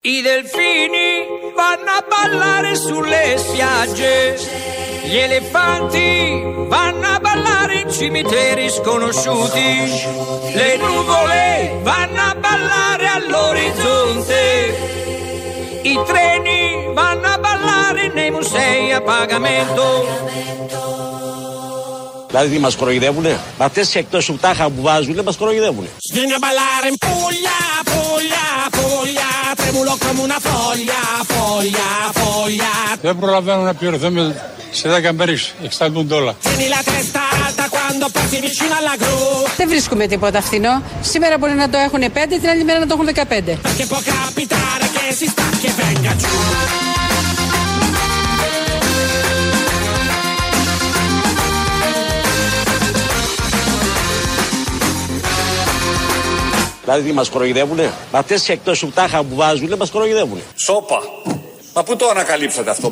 I delfini vanno a ballare sulle spiagge, gli elefanti vanno a ballare in cimiteri sconosciuti, le nuvole vanno a ballare all'orizzonte, i treni vanno a ballare nei musei a pagamento. Δηλαδή τι μας κοροϊδεύουνε. Αυτές οι εκτός που τάχα που βάζουνε μας κοροϊδεύουνε. Vieni a ballare Tremulo come una foglia, foglia, foglia. Δεν προλαβαίνω να πληρωθούμε σε 10 μέρες, εξταλούν όλα. Tieni la testa alta quando passi vicino alla gru, Δεν βρίσκουμε τίποτα φθηνό. Σήμερα μπορεί να το έχουν 5, την άλλη μέρα να το έχουν 15. Δηλαδή τι μας κοροϊδεύουνε; Αυτές οι εκτός που τάχα που βάζουνε μας κοροϊδεύουνε. Σόπα. Μα πού το ανακαλύψατε αυτό;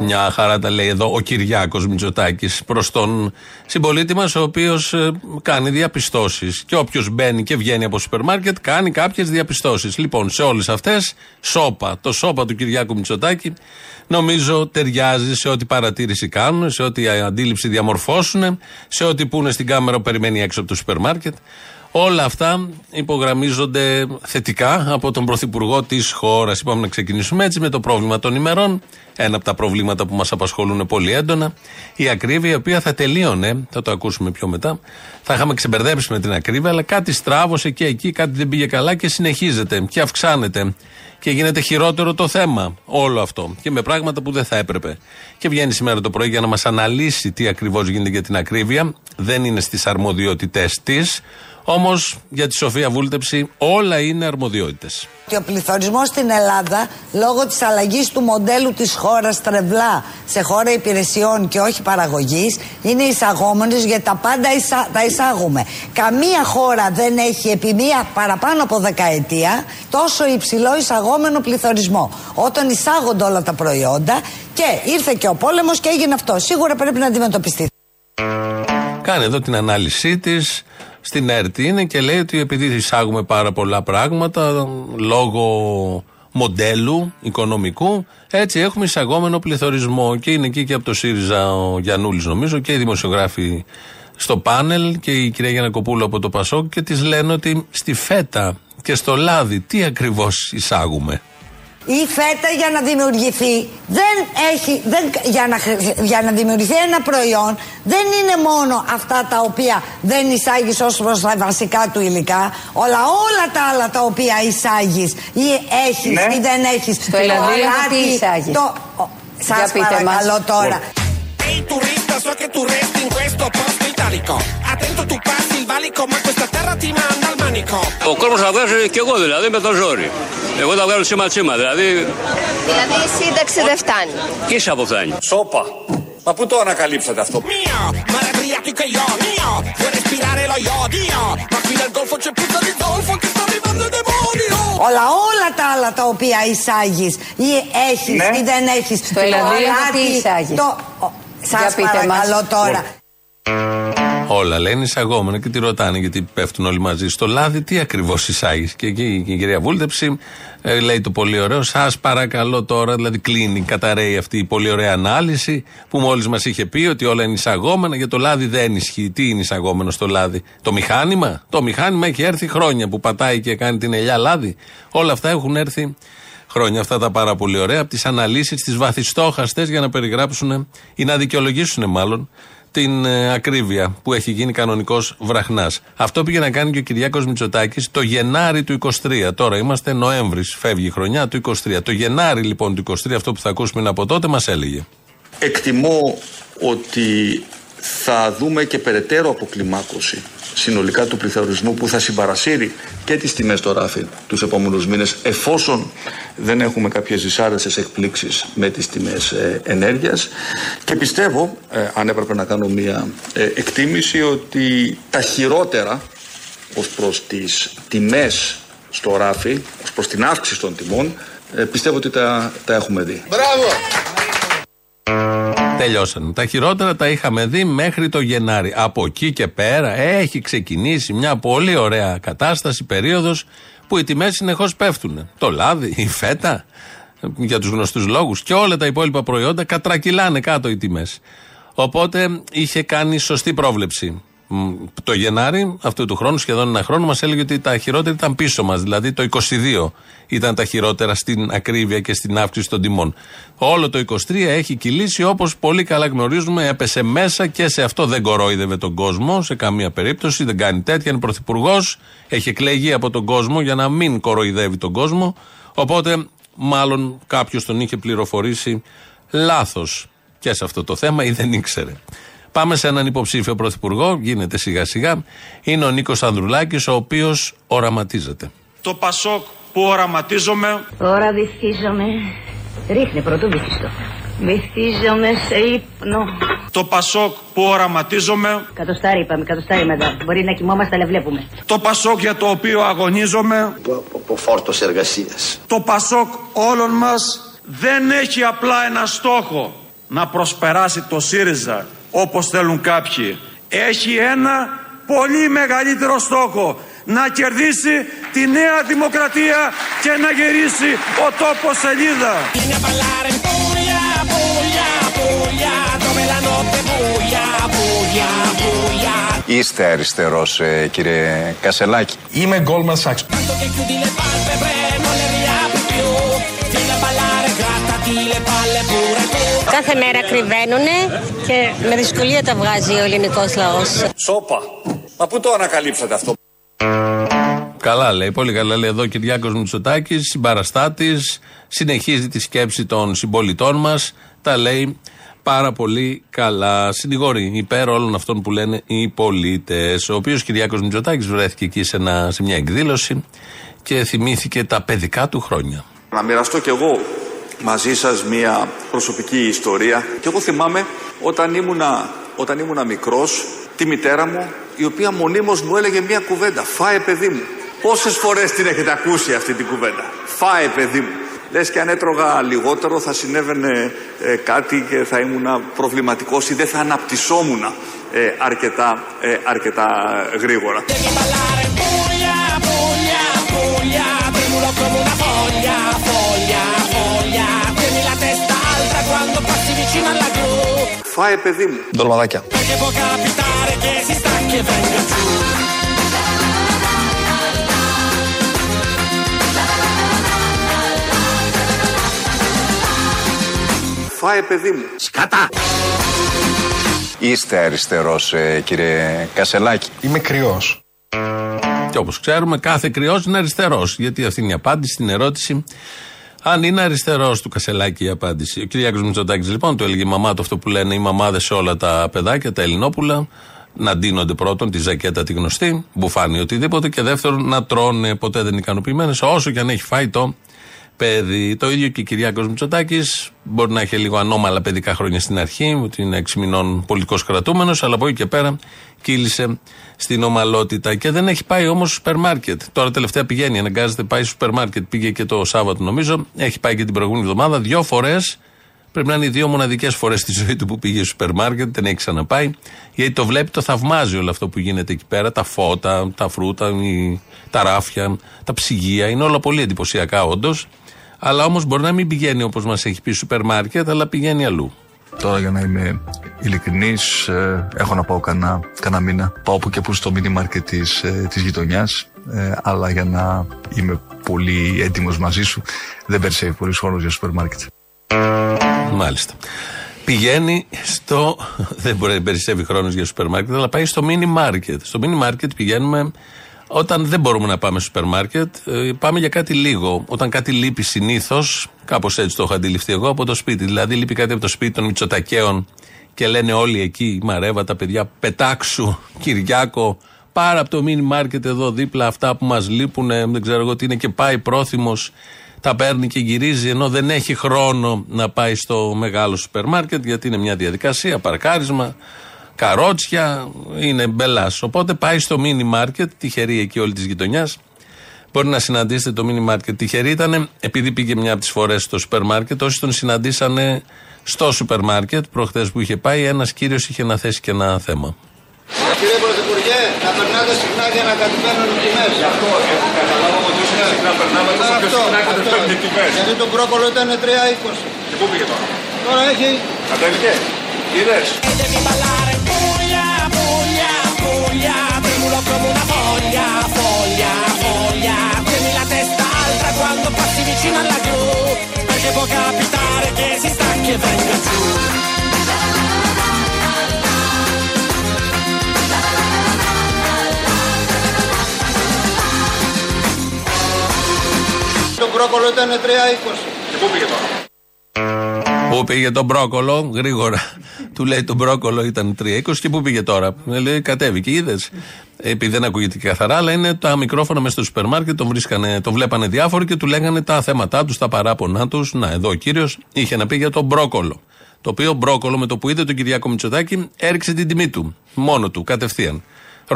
Μια χαρά τα λέει εδώ ο Κυριάκος Μητσοτάκης προς τον συμπολίτη μας, ο οποίος κάνει διαπιστώσεις. Και όποιος μπαίνει και βγαίνει από σούπερ μάρκετ κάνει κάποιες διαπιστώσεις. Λοιπόν, σε όλες αυτές, σόπα. Το σόπα του Κυριάκου Μητσοτάκη νομίζω ταιριάζει σε ό,τι παρατήρηση κάνουν, σε ό,τι αντίληψη διαμορφώσουν, σε ό,τι πούνε στην κάμερα που περιμένει έξω από το σούπερ μάρκετ. Όλα αυτά υπογραμμίζονται θετικά από τον Πρωθυπουργό της χώρας. Είπαμε να ξεκινήσουμε έτσι με το πρόβλημα των ημερών. Ένα από τα προβλήματα που μας απασχολούν πολύ έντονα. Η ακρίβεια, η οποία θα τελείωνε, θα το ακούσουμε πιο μετά. Θα είχαμε ξεμπερδέψει με την ακρίβεια, αλλά κάτι στράβωσε και εκεί, κάτι δεν πήγε καλά και συνεχίζεται και αυξάνεται. Και γίνεται χειρότερο το θέμα όλο αυτό. Και με πράγματα που δεν θα έπρεπε. Και βγαίνει σήμερα το πρωί για να μας αναλύσει τι ακριβώς γίνεται για την ακρίβεια. Δεν είναι στις αρμοδιότητές της. Όμως για τη Σοφία Βούλτεψη όλα είναι αρμοδιότητες. Και ο πληθωρισμός στην Ελλάδα, λόγω της αλλαγής του μοντέλου της χώρας τρευλά σε χώρα υπηρεσιών και όχι παραγωγής, είναι εισαγόμενος γιατί τα πάντα εισά, τα εισάγουμε. Καμία χώρα δεν έχει επί μία παραπάνω από δεκαετία τόσο υψηλό εισαγόμενο πληθωρισμό. Όταν εισάγονται όλα τα προϊόντα και ήρθε και ο πόλεμος και έγινε αυτό. Σίγουρα πρέπει να αντιμετωπιστεί. Κάνει εδώ την ανάλυσή της. Στην ΕΡΤ είναι και λέει ότι επειδή εισάγουμε πάρα πολλά πράγματα λόγω μοντέλου οικονομικού, έτσι έχουμε εισαγόμενο πληθωρισμό. Και είναι εκεί και από το ΣΥΡΙΖΑ ο Γιαννούλης νομίζω και οι δημοσιογράφοι στο πάνελ και η κυρία Γιανακοπούλου από το Πασόκ και τις λένε ότι στη φέτα και στο λάδι τι ακριβώς εισάγουμε. Η φέτα για να δημιουργηθεί δεν έχει, δεν, για, να, χρη- για να δημιουργηθεί ένα προϊόν δεν είναι μόνο αυτά τα οποία δεν εισάγεις ως προς τα βασικά του υλικά όλα, όλα τα άλλα τα οποία εισάγεις ή έχεις Ναι. ή δεν έχεις Στο ελαιοδήριο τι εισάγεις; το, ο, Για σας πείτε μας. παρακαλώ τώρα Ehi turista, so che tu resti in questo posto italico. Attento tu passi il valico, ma questa terra ti manda al manico. Ο κόσμος θα βγάζει και εγώ δηλαδή με το ζόρι. Εγώ θα βγάλω σήμα τσίμα δηλαδή. Δηλαδή η σύνταξη δεν φτάνει. Ίσα που φτάνει. Σόπα. Μα πού το ανακαλύψατε αυτό; Mio, mare adriatico e io, mio. Vuoi respirare lo iodio? Ma qui nel golfo c'è puzza di zolfo che sta arrivando il demonio. όλα, όλα τα άλλα τα οποία εισάγεις ή έχεις Ναι. ή δεν έχεις Στο ελαιοδήριο αλάτι, τι εισάγεις; το, ο, σας πείτε μας. παρακαλώ τώρα Όλα λένε εισαγόμενα και τη ρωτάνε γιατί πέφτουν όλοι μαζί. Στο λάδι τι ακριβώς εισάγεις; Και εκεί η κυρία Βούλτεψη ε, λέει το πολύ ωραίο. Σας παρακαλώ τώρα, δηλαδή κλείνει, καταραίει αυτή η πολύ ωραία ανάλυση που μόλις μας είχε πει ότι όλα είναι εισαγόμενα. Για το λάδι δεν ισχύει. Τι είναι εισαγόμενο στο λάδι, Το μηχάνημα; Το μηχάνημα έχει έρθει χρόνια που πατάει και κάνει την ελιά λάδι. Όλα αυτά έχουν έρθει χρόνια. Αυτά τα πάρα πολύ ωραία. Από τις αναλύσεις, τις βαθιστόχαστες για να περιγράψουν ή να δικαιολογήσουν μάλλον την ε, ακρίβεια που έχει γίνει κανονικός βραχνάς. Αυτό πήγε να κάνει και ο Κυριάκος Μητσοτάκης το Γενάρη του 23. Τώρα είμαστε Νοέμβρης, φεύγει η χρονιά του 23. Το Γενάρη λοιπόν του 23, αυτό που θα ακούσουμε είναι από τότε, μας έλεγε. Εκτιμώ ότι θα δούμε και περαιτέρω αποκλιμάκωση συνολικά του πληθωρισμού που θα συμπαρασύρει και τις τιμές στο ράφι τους επόμενους μήνες εφόσον δεν έχουμε κάποιες δυσάρεστες εκπλήξεις με τις τιμές ε, ενέργειας και πιστεύω, ε, αν έπρεπε να κάνω μια ε, εκτίμηση, ότι τα χειρότερα ως προς τις τιμές στο ράφι, ως προς την αύξηση των τιμών, ε, πιστεύω ότι τα, τα έχουμε δει. Τελειώσανε. Τα χειρότερα τα είχαμε δει μέχρι το Γενάρη. Από εκεί και πέρα έχει ξεκινήσει μια πολύ ωραία κατάσταση, περίοδος που οι τιμές συνεχώς πέφτουν. Το λάδι, η φέτα, για τους γνωστούς λόγους και όλα τα υπόλοιπα προϊόντα κατρακυλάνε κάτω οι τιμές. Οπότε είχε κάνει σωστή πρόβλεψη. Μ, Το Γενάρη αυτού του χρόνου, σχεδόν ένα χρόνο, μας έλεγε ότι τα χειρότερα ήταν πίσω μας. Δηλαδή το 22 ήταν τα χειρότερα στην ακρίβεια και στην αύξηση των τιμών. Όλο το 23 έχει κυλήσει όπως πολύ καλά γνωρίζουμε, έπεσε μέσα και σε αυτό δεν κορόιδευε τον κόσμο σε καμία περίπτωση. Δεν κάνει τέτοια. Είναι πρωθυπουργός, έχει εκλεγεί από τον κόσμο για να μην κοροϊδεύει τον κόσμο. Οπότε μάλλον κάποιος τον είχε πληροφορήσει λάθος και σε αυτό το θέμα ή δεν ήξερε. Πάμε σε έναν υποψήφιο πρωθυπουργό, γίνεται σιγά σιγά. Είναι ο Νίκος Ανδρουλάκης, ο οποίος οραματίζεται. Το Πασόκ που οραματίζομαι Τώρα βυθίζομαι. Ρίχνε πρωτού βυθιστό. Βυθίζομαι σε ύπνο. Το Πασόκ που οραματίζομαι Κατοστάρι είπαμε, κατοστάρι μετά. Μπορεί να κοιμόμαστε, αλλά βλέπουμε. Το Πασόκ για το οποίο αγωνίζομαι από φόρτος εργασίας. Το Πασόκ όλων μας δεν έχει απλά ένα στόχο να προσπεράσει το ΣΥΡΙΖΑ όπως θέλουν κάποιοι. Έχει ένα πολύ μεγαλύτερο στόχο να κερδίσει τη νέα δημοκρατία και να γυρίσει ο τόπος σελίδα. Είστε αριστερός ε, κύριε Κασελάκη. Είμαι Goldman Sachs. Κάθε μέρα κρυβαίνουνε και με δυσκολία τα βγάζει ο ελληνικός λαός. Σόπα. Μα πού το ανακαλύψατε αυτό; Καλά λέει, πολύ καλά λέει εδώ ο Κυριάκος Μητσοτάκης, συμπαραστάτης, συνεχίζει τη σκέψη των συμπολιτών μας, τα λέει πάρα πολύ καλά. Συνηγόρη υπέρ όλων αυτών που λένε οι πολίτες. Ο οποίος Κυριάκος Μητσοτάκης βρέθηκε εκεί σε, ένα, σε μια εκδήλωση και θυμήθηκε τα παιδικά του χρόνια. Να μοιραστώ κι εγώ μαζί σας μία προσωπική ιστορία. Και εγώ θυμάμαι όταν ήμουνα, όταν ήμουνα μικρός, τη μητέρα μου, η οποία μονίμως μου έλεγε μία κουβέντα. Φάε παιδί μου. Πόσες φορές την έχετε ακούσει αυτή την κουβέντα; Φάε παιδί μου. Λες και αν έτρωγα λιγότερο θα συνέβαινε ε, κάτι και θα ήμουν προβληματικός ή δεν θα αναπτυσσόμουν ε, αρκετά, ε, αρκετά γρήγορα. Φάε παιδί μου. Ντολμαδάκια. Φάε παιδί μου. Σκατά! Είστε αριστερός ε, κύριε Κασελάκη. Είμαι κρυός. Και όπως ξέρουμε, κάθε κρυός είναι αριστερός. Γιατί αυτή είναι η απάντηση στην ερώτηση. Αν είναι αριστερός του Κασελάκη η απάντηση. Ο Κυριάκος Μητσοτάκης λοιπόν το έλεγε η μαμά του αυτό που λένε οι μαμάδες σε όλα τα παιδάκια, τα Ελληνόπουλα. Να ντύνονται πρώτον τη ζακέτα τη γνωστή, μπουφάνι οτιδήποτε. Και δεύτερον να τρώνε ποτέ δεν είναι ικανοποιημένες όσο και αν έχει φάει το παιδί. Το ίδιο και ο Κυριάκο Μητσοτάκης. Μπορεί να έχει λίγο ανώμαλα παιδικά χρόνια στην αρχή, ότι είναι 6 μηνών πολιτικός κρατούμενος, αλλά από εκεί και πέρα κύλησε στην ομαλότητα. Και δεν έχει πάει όμως στο σούπερ μάρκετ. Τώρα τελευταία πηγαίνει, αναγκάζεται πάει στο σούπερ μάρκετ. Πήγε και το Σάββατο νομίζω. Έχει πάει και την προηγούμενη εβδομάδα. Δύο φορές. Πρέπει να είναι οι δύο μοναδικές φορές στη ζωή του που πήγε στο σούπερ μάρκετ. Δεν έχει ξαναπάει. Γιατί το βλέπει, το θαυμάζει όλο αυτό που γίνεται εκεί πέρα. Τα φώτα, τα φρούτα, οι- τα ράφια, τα ψυγεία. Είναι όλα πολύ εντυπωσιακά όντως. Αλλά όμως μπορεί να μην πηγαίνει όπως μας έχει πει στο σούπερ μάρκετ, αλλά πηγαίνει αλλού. Τώρα για να είμαι ειλικρινής, ε, έχω να πάω κανένα, κανένα μήνα. Πάω που και που στο μίνι μάρκετ της, ε, της γειτονιάς, ε, αλλά για να είμαι πολύ έντιμος μαζί σου, δεν περισσεύει πολύς χρόνος για σούπερ μάρκετ. Μάλιστα. Πηγαίνει στο. Δεν μπορεί να περισσεύει χρόνος για σούπερ μάρκετ, αλλά πάει στο μίνι μάρκετ. Στο μίνι μάρκετ πηγαίνουμε όταν δεν μπορούμε να πάμε στο σούπερ μάρκετ, ε, πάμε για κάτι λίγο. Όταν κάτι λείπει συνήθως, κάπως έτσι το έχω αντιληφθεί εγώ, από το σπίτι. Δηλαδή, λείπει κάτι από το σπίτι των Μητσοτακαίων και λένε όλοι εκεί, η Μαρέβα, τα παιδιά, πετάξου, Κυριάκο, πάρα από το μίνι μάρκετ εδώ δίπλα αυτά που μας λείπουν, δεν ξέρω εγώ τι είναι και πάει πρόθυμος τα παίρνει και γυρίζει ενώ δεν έχει χρόνο να πάει στο μεγάλο σούπερ μάρκετ γιατί είναι μια διαδικασία, παρκάρισμα, καρότσια, είναι μπελάς. Οπότε πάει στο μίνι μάρκετ, τυχερή εκεί όλη της γειτονιάς. Μπορεί να συναντήσετε το μίνι μάρκετ. Τυχερή ήταν, επειδή πήγε μια από τις φορές στο σούπερ μάρκετ, όσοι τον συναντήσανε στο σούπερ μάρκετ, προχθές που είχε πάει, ένας κύριος είχε να θέσει και ένα θέμα. Κύριε Πρωθυπουργέ, Να περνάτε συχνά για να κατεβαίνουν οι τιμές. Γι' αυτό έχω καταλάβει ότι όσο συχνά περνάμε τόσο πιο συχνά κατεβαίνουν οι τιμές. Γιατί το μπρόκολο ήταν 3,20. Και πού πήγε τώρα; Τώρα έχει... Κατέβηκε. Είδες. come una foglia, foglia, foglia. Tieni la testa alta quando passi vicino alla gru, perché può capitare che si stacchi e venga giù. Το μπρόκολο ήταν 3,20. Και πού πήγε τώρα. Πού πήγε το μπρόκολο, γρήγορα. Του λέει το μπρόκολο ήταν 3,20 και πού πήγε τώρα; Ε, Λέει κατέβηκε, είδες. Επειδή δεν ακούγεται και καθαρά, αλλά είναι τα μικρόφωνα μέσα στο σούπερ μάρκετ, τον, βρίσκανε, τον βλέπανε διάφοροι και του λέγανε τα θέματα τους, τα παράπονά τους. Να, εδώ ο κύριος είχε να πει για το μπρόκολο. Το οποίο μπρόκολο με το που είδε τον Κυριάκο Μητσοτάκη έριξε την τιμή του. Μόνο του, κατευθείαν.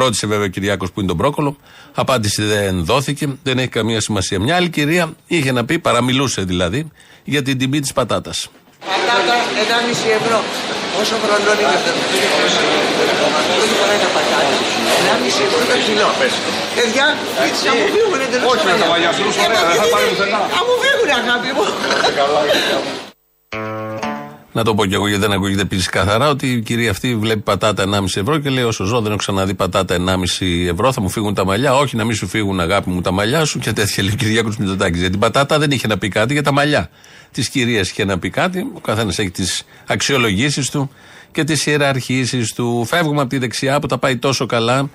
Ρώτησε βέβαια ο Κυριάκος που είναι το μπρόκολο. Απάντηση δεν δόθηκε, δεν έχει καμία σημασία. Μια άλλη κυρία είχε να πει, παραμιλούσε δηλαδή, για την τιμή της πατάτας. Πατάτα 1,5 ευρώ. Πόσο χρονών είναι αυτό; Πρώτη φορά είναι πατάτα. 1,5 ευρώ το κιλό. Παιδιά, να μου φύγουν εντελώς. Όχι, να τα βαλιαστούν ωραία, δεν θα πάρει πουθενά. Να μου φύγουν αγάπη μου. Να το πω κι εγώ γιατί δεν ακούγεται επίσης καθαρά ότι η κυρία αυτή βλέπει πατάτα 1,5 ευρώ και λέει: Όσο ζω δεν έχω ξαναδεί πατάτα 1,5 ευρώ, θα μου φύγουν τα μαλλιά. Όχι, να μην σου φύγουν αγάπη μου τα μαλλιά σου και τέτοια λέει ο Κυριάκο Μητσοτάκη. Γιατί την πατάτα δεν είχε να πει κάτι για τα μαλλιά της κυρίας είχε να πει κάτι. Ο καθένας έχει τις αξιολογήσεις του και τις ιεραρχήσεις του. Φεύγουμε από τη δεξιά που τα πάει τόσο καλά.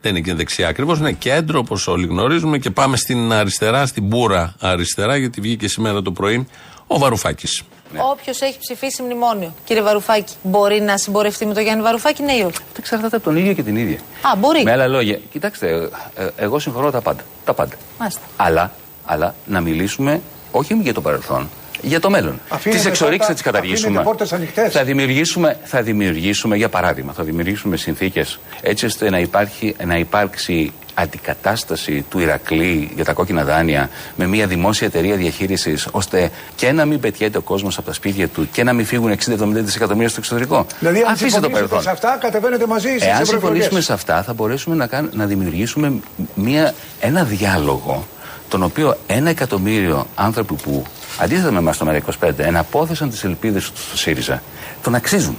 Δεν είναι και δεξιά ακριβώς, είναι κέντρο όπως όλοι γνωρίζουμε και πάμε στην αριστερά, στην μπούρα αριστερά, γιατί βγήκε σήμερα το πρωί ο Βαρουφάκης. Όποιος έχει ψηφίσει μνημόνιο, κύριε Βαρουφάκη, μπορεί να συμπορευτεί με τον Γιάννη Βαρουφάκη, ναι ή όχι. Αυτό εξαρτάται από τον ίδιο και την ίδια. Α, μπορεί. Με άλλα λόγια, κοιτάξτε, ε, ε, εγώ συγχωρώ τα πάντα. Τα πάντα. Μάλιστα. Αλλά, αλλά να μιλήσουμε όχι για το παρελθόν, για το μέλλον. Αφήνετε Τις εξορίξεις πόρτα- θα τις καταργήσουμε. αφήνετε πόρτες ανοιχτές. Θα δημιουργήσουμε, θα δημιουργήσουμε, για παράδειγμα, θα δημιουργήσουμε συνθήκες έτσι ώστε να, υπάρχει, να υπάρξει αντικατάσταση του Ηρακλή για τα κόκκινα δάνεια με μια δημόσια εταιρεία διαχείρισης, ώστε και να μην πετιέται ο κόσμος από τα σπίτια του και να μην φύγουν 60-70 δισεκατομμύρια στο εξωτερικό. Δηλαδή, αν Αφήστε το συμφωνήσετε παρελθόν. σε αυτά, κατεβαίνετε μαζί στις Εάν ευρωεκλογές. συμφωνήσουμε σε αυτά, θα μπορέσουμε να, κάν- να δημιουργήσουμε μια, ένα διάλογο τον οποίο ένα εκατομμύριο άνθρωποι που αντίθετα με εμάς το ΜΕΡΑ25 εναπόθεσαν τις ελπίδες τους στο ΣΥΡΙΖΑ τον αξίζουν.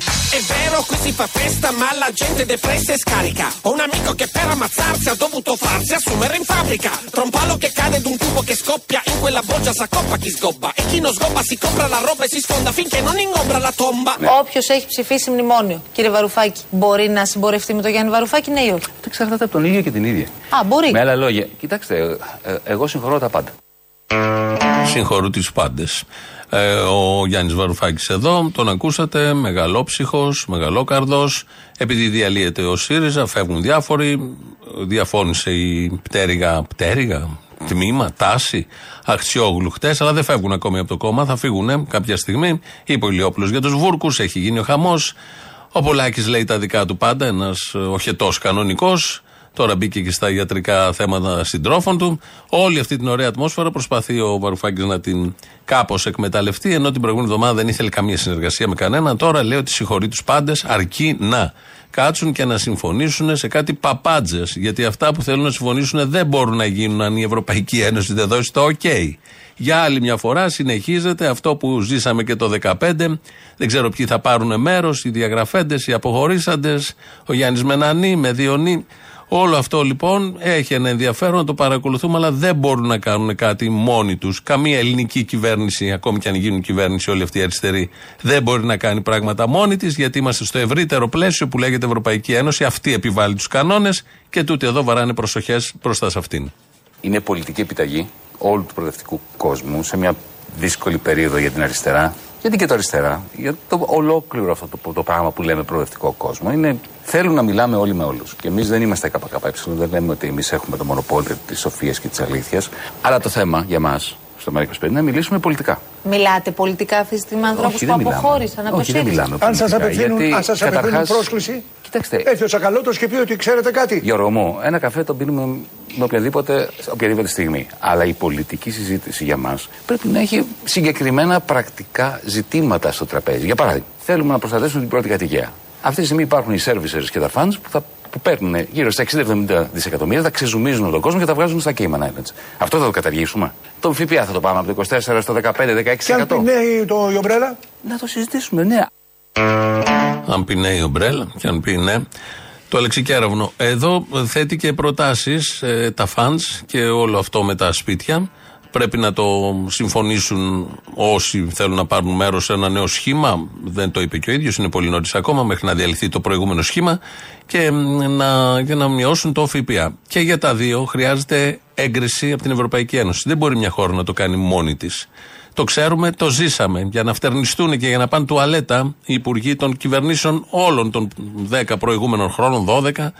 È vero qui si fa festa ma la gente depressa e scarica Ho un amico che per ammazzarsi ha dovuto farsi assumere in fabbrica Tra un palo che cade ed un tubo che scoppia In quella boggia s'accoppa chi sgobba E chi non sgobba si compra la roba e si sfonda Finché non ingombra la tomba Όποιο έχει ψηφίσει μνημόνιο, κύριε Βαρουφάκη, μπορεί να συμπορευτεί με τον Γιάννη Βαρουφάκη, ναι ή όχι. Αυτό εξαρτάται από τον ίδιο και την ίδια. Α, μπορεί. Με άλλα λόγια, κοιτάξτε, ε, ε, εγώ συγχωρώ τα πάντα. Συγχωρού του πάντε. Ε, ο Γιάννης Βαρουφάκης εδώ, τον ακούσατε, μεγαλόψυχος, μεγαλόκαρδος. Επειδή διαλύεται ο ΣΥΡΙΖΑ, φεύγουν διάφοροι. Διαφώνησε η πτέρυγα, πτέρυγα, τμήμα, τάση, Αχτσιόγλου χτες, αλλά δεν φεύγουν ακόμη από το κόμμα, θα φύγουν κάποια στιγμή. Είπε ο Ηλιόπουλος για τους Βούρκους, έχει γίνει ο χαμός. Ο Πολάκης λέει τα δικά του πάντα, ένας οχετός κανονικός. Τώρα μπήκε και στα ιατρικά θέματα συντρόφων του. Όλη αυτή την ωραία ατμόσφαιρα προσπαθεί ο Βαρουφάκης να την κάπως εκμεταλλευτεί, ενώ την προηγούμενη εβδομάδα δεν ήθελε καμία συνεργασία με κανέναν. Τώρα λέει ότι συγχωρεί τους πάντες, αρκεί να κάτσουν και να συμφωνήσουν σε κάτι παπάντζες. Γιατί αυτά που θέλουν να συμφωνήσουν δεν μπορούν να γίνουν αν η Ευρωπαϊκή Ένωση δεν δώσει το OK. Για άλλη μια φορά συνεχίζεται αυτό που ζήσαμε και το 2015. Δεν ξέρω ποιοι θα πάρουν μέρος, οι διαγραφέντες, οι αποχωρήσαντες, ο Γιάννης Μενανή με Διονύ. Όλο αυτό λοιπόν έχει ένα ενδιαφέρον να το παρακολουθούμε, αλλά δεν μπορούν να κάνουν κάτι μόνοι τους. Καμία ελληνική κυβέρνηση, ακόμη και αν γίνουν κυβέρνηση όλη αυτή η αριστερή, δεν μπορεί να κάνει πράγματα μόνη της, γιατί είμαστε στο ευρύτερο πλαίσιο που λέγεται Ευρωπαϊκή Ένωση. Αυτή επιβάλλει τους κανόνες και τούτοι εδώ βαράνε προσοχές μπροστά σε αυτήν. Είναι πολιτική επιταγή όλου του προοδευτικού κόσμου σε μια δύσκολη περίοδο για την αριστερά. Γιατί και το αριστερά, για το ολόκληρο αυτό το, το πράγμα που λέμε προοδευτικό κόσμο. Είναι, θέλουν να μιλάμε όλοι με όλους. Και εμείς δεν είμαστε ΚΚΕ, δεν λέμε ότι εμείς έχουμε το μονοπόλιο της σοφίας και της αλήθειας. Αλλά το θέμα για μας στο ΜΕΡΑ25 είναι να μιλήσουμε πολιτικά. Μιλάτε πολιτικά αυτή τη στιγμή με ανθρώπους Όχι, που δεν μιλάμε. αποχώρησαν από Όχι, δεν ΣΥΡΙΖΑ. μιλάμε. Αν σας πολιτικά, απευθύνουν, γιατί αν σας απευθύνουν καταρχάς- πρόσκληση, Κοιτάξτε, έρθει ο Τσακαλώτο και πει ότι ξέρετε κάτι. Γιώργο μου, ένα καφέ τον πίνουμε με οποιαδήποτε, οποιαδήποτε στιγμή. Αλλά η πολιτική συζήτηση για μας πρέπει να έχει συγκεκριμένα πρακτικά ζητήματα στο τραπέζι. Για παράδειγμα, θέλουμε να προστατεύσουμε την πρώτη κατοικία. Αυτή τη στιγμή υπάρχουν οι servicers και τα funds που θα που παίρνουν γύρω στα 60-70 δισεκατομμύρια, τα ξεζουμίζουν τον κόσμο και τα βγάζουν στα Cayman Islands. Αυτό θα το καταργήσουμε. Το ΦΠΑ θα το πάμε από το 24% στο 15-16%. Και αν πει ναι το η ομπρέλα; Να το συζητήσουμε, ναι. Αν πει ναι η ομπρέλα και αν πει ναι το Αλεξικέραβνο. Εδώ θέτει και προτάσεις τα φαντ και όλο αυτό με τα σπίτια. Πρέπει να το συμφωνήσουν όσοι θέλουν να πάρουν μέρος σε ένα νέο σχήμα. Δεν το είπε και ο ίδιος, είναι πολύ νωρίς ακόμα μέχρι να διαλυθεί το προηγούμενο σχήμα και να, για να μειώσουν το ΦΠΑ. Και για τα δύο χρειάζεται έγκριση από την Ευρωπαϊκή Ένωση. Δεν μπορεί μια χώρα να το κάνει μόνη της. Το ξέρουμε, το ζήσαμε. Για να φτερνιστούν και για να πάνε τουαλέτα οι υπουργοί των κυβερνήσεων όλων των 10 προηγούμενων χρόνων, 12,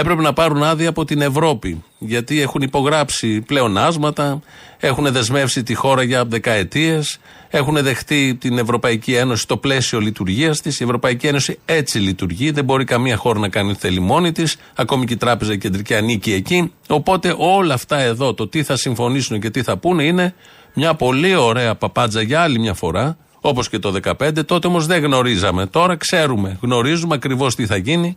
έπρεπε να πάρουν άδεια από την Ευρώπη. Γιατί έχουν υπογράψει πλεονάσματα, έχουν δεσμεύσει τη χώρα για δεκαετίες, έχουν δεχτεί την Ευρωπαϊκή Ένωση στο πλαίσιο λειτουργίας της. Η Ευρωπαϊκή Ένωση έτσι λειτουργεί. Δεν μπορεί καμία χώρα να κάνει ό,τι θέλει μόνη της. Ακόμη και η Τράπεζα Κεντρική ανήκει εκεί. Οπότε όλα αυτά εδώ, το τι θα συμφωνήσουν και τι θα πούνε, είναι μια πολύ ωραία παπάντζα για άλλη μια φορά. Όπως και το 2015. Τότε όμως δεν γνωρίζαμε. Τώρα ξέρουμε. Γνωρίζουμε ακριβώς τι θα γίνει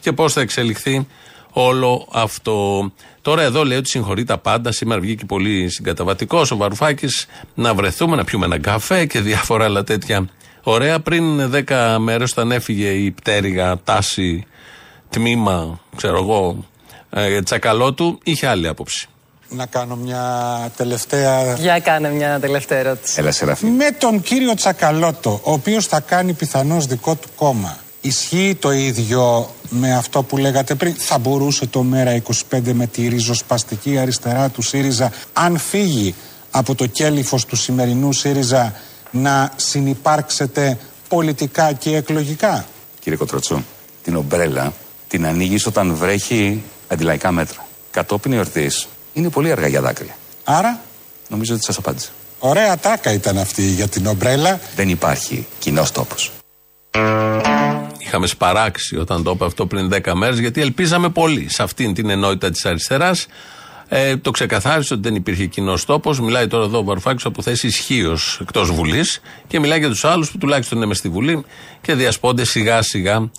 και πώς θα εξελιχθεί όλο αυτό. Τώρα εδώ λέει ότι συγχωρεί τα πάντα. Σήμερα βγήκε πολύ συγκαταβατικός ο Βαρουφάκης να βρεθούμε, να πιούμε ένα καφέ και διάφορα άλλα τέτοια ωραία. Πριν 10 μέρες, όταν έφυγε η πτέρυγα, τάση, τμήμα, ξέρω εγώ, ε, τσακαλώτου, είχε άλλη άποψη. Να κάνω μια τελευταία. Για κάνε μια τελευταία ερώτηση. Έλα, Σεραφή. Με τον κύριο Τσακαλώτο, ο οποίος θα κάνει πιθανώς δικό του κόμμα. Ισχύει το ίδιο με αυτό που λέγατε πριν; Θα μπορούσε το ΜΕΡΑ25 με τη ριζοσπαστική αριστερά του ΣΥΡΙΖΑ, αν φύγει από το κέλυφος του σημερινού ΣΥΡΙΖΑ, να συνυπάρξετε πολιτικά και εκλογικά; Κύριε Κοτροτσού, την ομπρέλα την ανοίγεις όταν βρέχει αντιλαϊκά μέτρα. Κατόπιν εορτής είναι πολύ αργά για δάκρυα. Άρα, Νομίζω ότι σας απάντησα. ωραία τάκα ήταν αυτή για την ομπρέλα. Δεν υπάρχει κοινός τόπος. Είχαμε σπαράξει όταν το είπε αυτό πριν 10 μέρες, γιατί ελπίζαμε πολύ σε αυτήν την ενότητα της αριστεράς. Ε, το ξεκαθάρισε ότι δεν υπήρχε κοινός τόπος. Μιλάει τώρα εδώ ο Βαρουφάκης από θέση ισχύως εκτός Βουλής και μιλάει για τους άλλους που τουλάχιστον είναι μες στη Βουλή και διασπώνται σιγά σιγά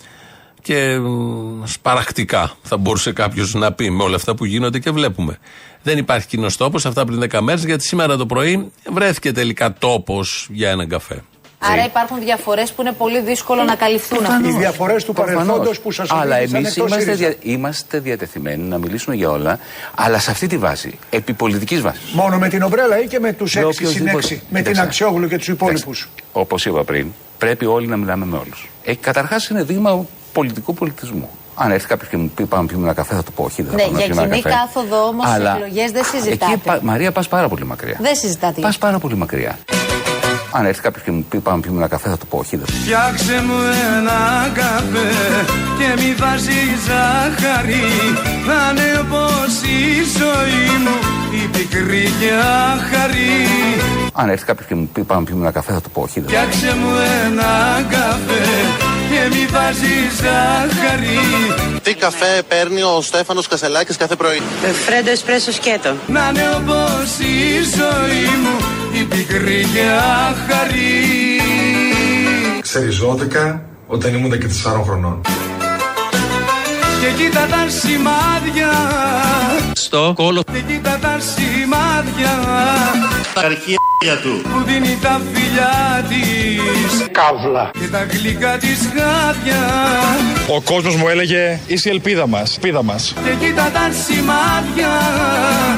και μ, σπαρακτικά, θα μπορούσε κάποιος να πει με όλα αυτά που γίνονται και βλέπουμε. Δεν υπάρχει κοινός τόπος αυτά πριν 10 μέρες, γιατί σήμερα το πρωί βρέθηκε τελικά τόπος για έναν καφέ. Άρα υπάρχουν διαφορές που είναι πολύ δύσκολο να καλυφθούν Οι αυτέ. διαφορές του παρελθόντος που σας Αλλά οδήγησαν εμείς εκτός είμαστε, ΣΥΡΙΖΑ. δια... είμαστε διατεθειμένοι να μιλήσουμε για όλα, αλλά σε αυτή τη βάση, επί πολιτικής βάσης. Μόνο με την ομπρέλα ή και με τους Με 6 συν οποιοδήποτε. 6, με την Κοιτάξτε. Αξιόγλου και τους υπόλοιπους. Όπως είπα πριν, πρέπει όλοι να μιλάμε με όλους. Ε, Καταρχάς είναι δείγμα πολιτικού πολιτισμού. Αν έρθει κάποιος και μου πει πάμε να πιούμε ένα καφέ, θα του πω όχι. Δεν Ναι, θα πάμε να για πιούμε ένα κοινή καφέ. κάθοδο όμως στι Αλλά εκλογές δεν Εκεί, συζητάτε. πα- Μαρία, πας πάρα πολύ μακριά. Δεν συζητάτε. Πας πάρα πολύ μακριά. Αν έρθει κάποιος και μου πει πάμε να πιούμε ένα καφέ, θα του πω όχι. Δεν θα Φτιάξε μου ένα καφέ και μη βάζει ζάχαρη Θα είναι όπως η ζωή μου η πικρή και άχαρη Αν έρθει κάποιος και μου πει πάμε να πιούμε ένα καφέ, θα του πω όχι. Δεν θα Φτιάξε μου ένα καφέ και μη βάζει ζάχαρη Τι καφέ παίρνει ο Στέφανος Κασελάκης κάθε πρωί; Φρέντο εσπρέσο σκέτο. Να είναι όπως η ζωή μου η πικρή και άχαρη Ξεριζώθηκα όταν ήμουν και 4 χρονών. Και κοίτα τα σημάδια Στο κόλο Και κοίτα τα σημάδια Τα αρχεία του. Που δίνει τα φιλιά της Καύλα. Και τα γλυκά της χάδια Ο κόσμος μου έλεγε είσαι η ελπίδα μας. Ελπίδα μας. Και κοίτα τα σημάδια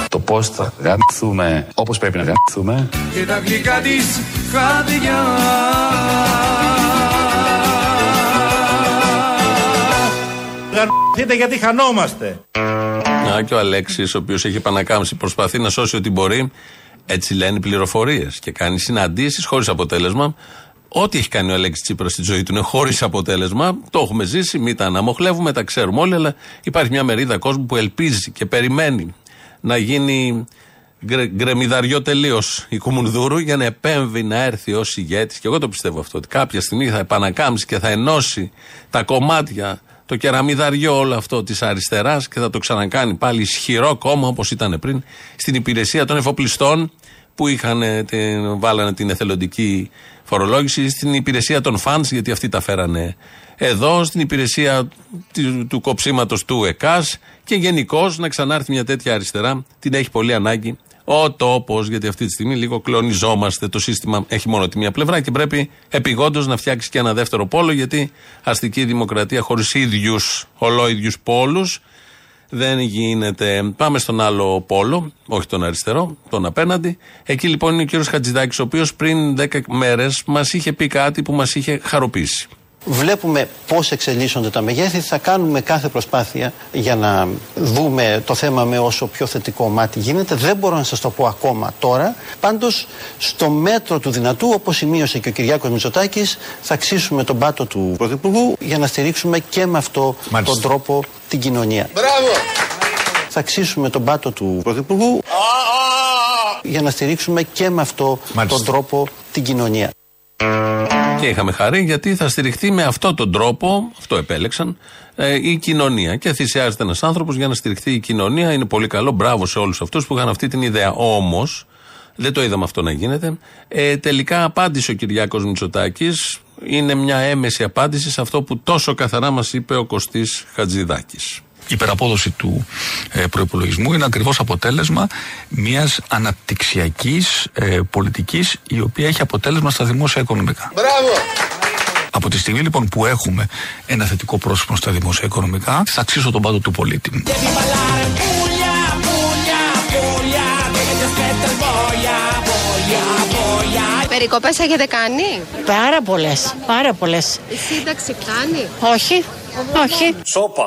Το πώς θα γαμηθούμε όπως πρέπει να γαμηθούμε. Και τα γλυκά της χάδια Γαμηθείτε γιατί χανόμαστε. Να και ο Αλέξης, ο οποίος έχει επανακάμψει, προσπαθεί να σώσει ό,τι μπορεί. Έτσι λένε πληροφορίες και κάνει συναντήσεις χωρίς αποτέλεσμα. Ό,τι έχει κάνει ο Αλέξης Τσίπρας στη ζωή του είναι χωρίς αποτέλεσμα. Το έχουμε ζήσει, μην τα αναμοχλεύουμε, τα ξέρουμε όλοι. Αλλά υπάρχει μια μερίδα κόσμου που ελπίζει και περιμένει να γίνει γκρε, γκρεμιδαριό τελείως η Κουμουνδούρου για να επέμβει να έρθει ως ηγέτης. Και εγώ το πιστεύω αυτό, ότι κάποια στιγμή θα επανακάμψει και θα ενώσει τα κομμάτια, το κεραμιδαριό όλο αυτό της αριστεράς και θα το ξανακάνει πάλι ισχυρό κόμμα όπως ήταν πριν στην υπηρεσία των εφοπλιστών που είχαν, ε, την, βάλανε την εθελοντική φορολόγηση στην υπηρεσία των φαντ, γιατί αυτοί τα φέρανε εδώ, στην υπηρεσία του, του κοψίματος του ΕΚΑΣ και γενικώς να ξανάρθει μια τέτοια αριστερά. Την έχει πολύ ανάγκη ο τόπος, γιατί αυτή τη στιγμή λίγο κλονιζόμαστε. Το σύστημα έχει μόνο τη μία πλευρά και πρέπει επιγόντως να φτιάξεις και ένα δεύτερο πόλο, γιατί αστική δημοκρατία χωρίς ίδιους, ολόιδιους πόλους δεν γίνεται. Πάμε στον άλλο πόλο, όχι τον αριστερό, τον απέναντι. Εκεί λοιπόν είναι ο κύριος Χατζηδάκης, ο οποίος πριν 10 μέρες μας είχε πει κάτι που μας είχε χαροποιήσει. Βλέπουμε πώς εξελίσσονται τα μεγέθη, θα κάνουμε κάθε προσπάθεια για να δούμε το θέμα με όσο πιο θετικό μάτι γίνεται. Δεν μπορώ να σας το πω ακόμα τώρα. Πάντως, στο μέτρο του δυνατού, όπως σημείωσε και ο Κυριάκος Μητσοτάκης, θα αξίσουμε τον πάτο του Πρωθυπουργού για να στηρίξουμε και με αυτό τον τρόπο την κοινωνία. Μπράβο! Θα αξίσουμε τον πάτο του Πρωθυπουργού για να στηρίξουμε και με αυτό τον τρόπο την κοινωνία. Και είχαμε χαρεί γιατί θα στηριχθεί με αυτόν τον τρόπο, αυτό επέλεξαν, ε, η κοινωνία. Και θυσιάζεται ένας άνθρωπος για να στηριχθεί η κοινωνία. Είναι πολύ καλό. Μπράβο σε όλους αυτούς που είχαν αυτή την ιδέα. Όμως, δεν το είδαμε αυτό να γίνεται. Ε, τελικά απάντησε ο Κυριάκος Μητσοτάκης. Είναι μια έμεση απάντηση σε αυτό που τόσο καθαρά μας είπε ο Κωστής Χατζηδάκης. Η υπεραπόδοση του ε, προπολογισμού είναι ακριβώς αποτέλεσμα μιας αναπτυξιακής ε, πολιτικής η οποία έχει αποτέλεσμα στα δημόσια οικονομικά. Μπράβο! Από τη στιγμή λοιπόν που έχουμε ένα θετικό πρόσωπο στα δημόσια οικονομικά, θα αξίσω τον πάτο του πολίτη μου. Περικοπές έχετε κάνει; Πάρα πολλές. Πάρα πολλές. Η σύνταξη κάνει; Όχι. Όχι. Σόπα.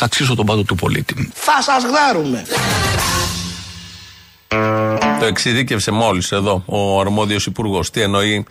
Θα αξίσω τον πάτο του πολίτη μου. Θα σας γδάρουμε. Το εξειδίκευσε μόλις εδώ ο αρμόδιος υπουργός. Τι εννοεί ε,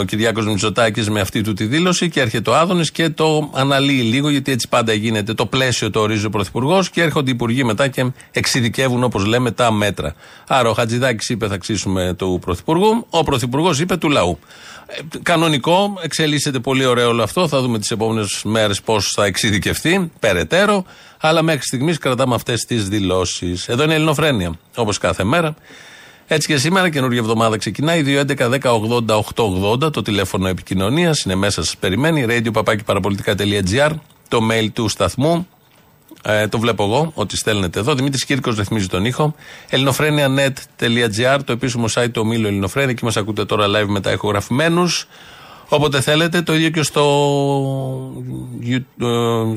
ο Κυριάκος Μητσοτάκης με αυτή του τη δήλωση και έρχεται ο Άδωνης και το αναλύει λίγο, γιατί έτσι πάντα γίνεται. Το πλαίσιο το ορίζει ο Πρωθυπουργός και έρχονται οι υπουργοί μετά και εξειδικεύουν, όπως λέμε, τα μέτρα. Άρα ο Χατζηδάκης είπε θα αξίσουμε του Πρωθυπουργού, ο Πρωθυπουργός είπε του λαού. Ε, κανονικό, εξελίσσεται πολύ ωραίο όλο αυτό. Θα δούμε τις επόμενες μέρες πώς θα εξειδικευτεί περαιτέρω. Αλλά μέχρι στιγμής κρατάμε αυτές τις δηλώσεις. Εδώ είναι η Ελληνοφρένεια, όπως κάθε μέρα. Έτσι και σήμερα, καινούργια εβδομάδα ξεκινάει. 2.11.10.80.880 το τηλέφωνο επικοινωνίας. Είναι μέσα, σας περιμένει. radio το mail του σταθμού. Ε, το βλέπω εγώ ότι στέλνετε εδώ. Δημήτρης Κύρκος ρυθμίζει τον ήχο. ελληνοφρένια.net.gr το επίσημο site του ομίλου Ελληνοφρένια. Εκεί μας ακούτε τώρα live μετά ηχογραφημένους. Όποτε θέλετε, το ίδιο και στο ε,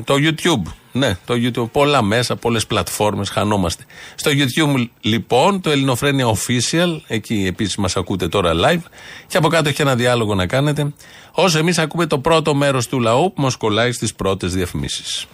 το YouTube. Ναι, το YouTube. Πολλά μέσα, πολλές πλατφόρμες, χανόμαστε. Στο YouTube λοιπόν, το Ελληνοφρένια Official, εκεί επίσης μας ακούτε τώρα live. Και από κάτω έχει ένα διάλογο να κάνετε. Όσο εμείς ακούμε το πρώτο μέρος του λαού που μας κολλάει στις πρώτες διαφημίσεις.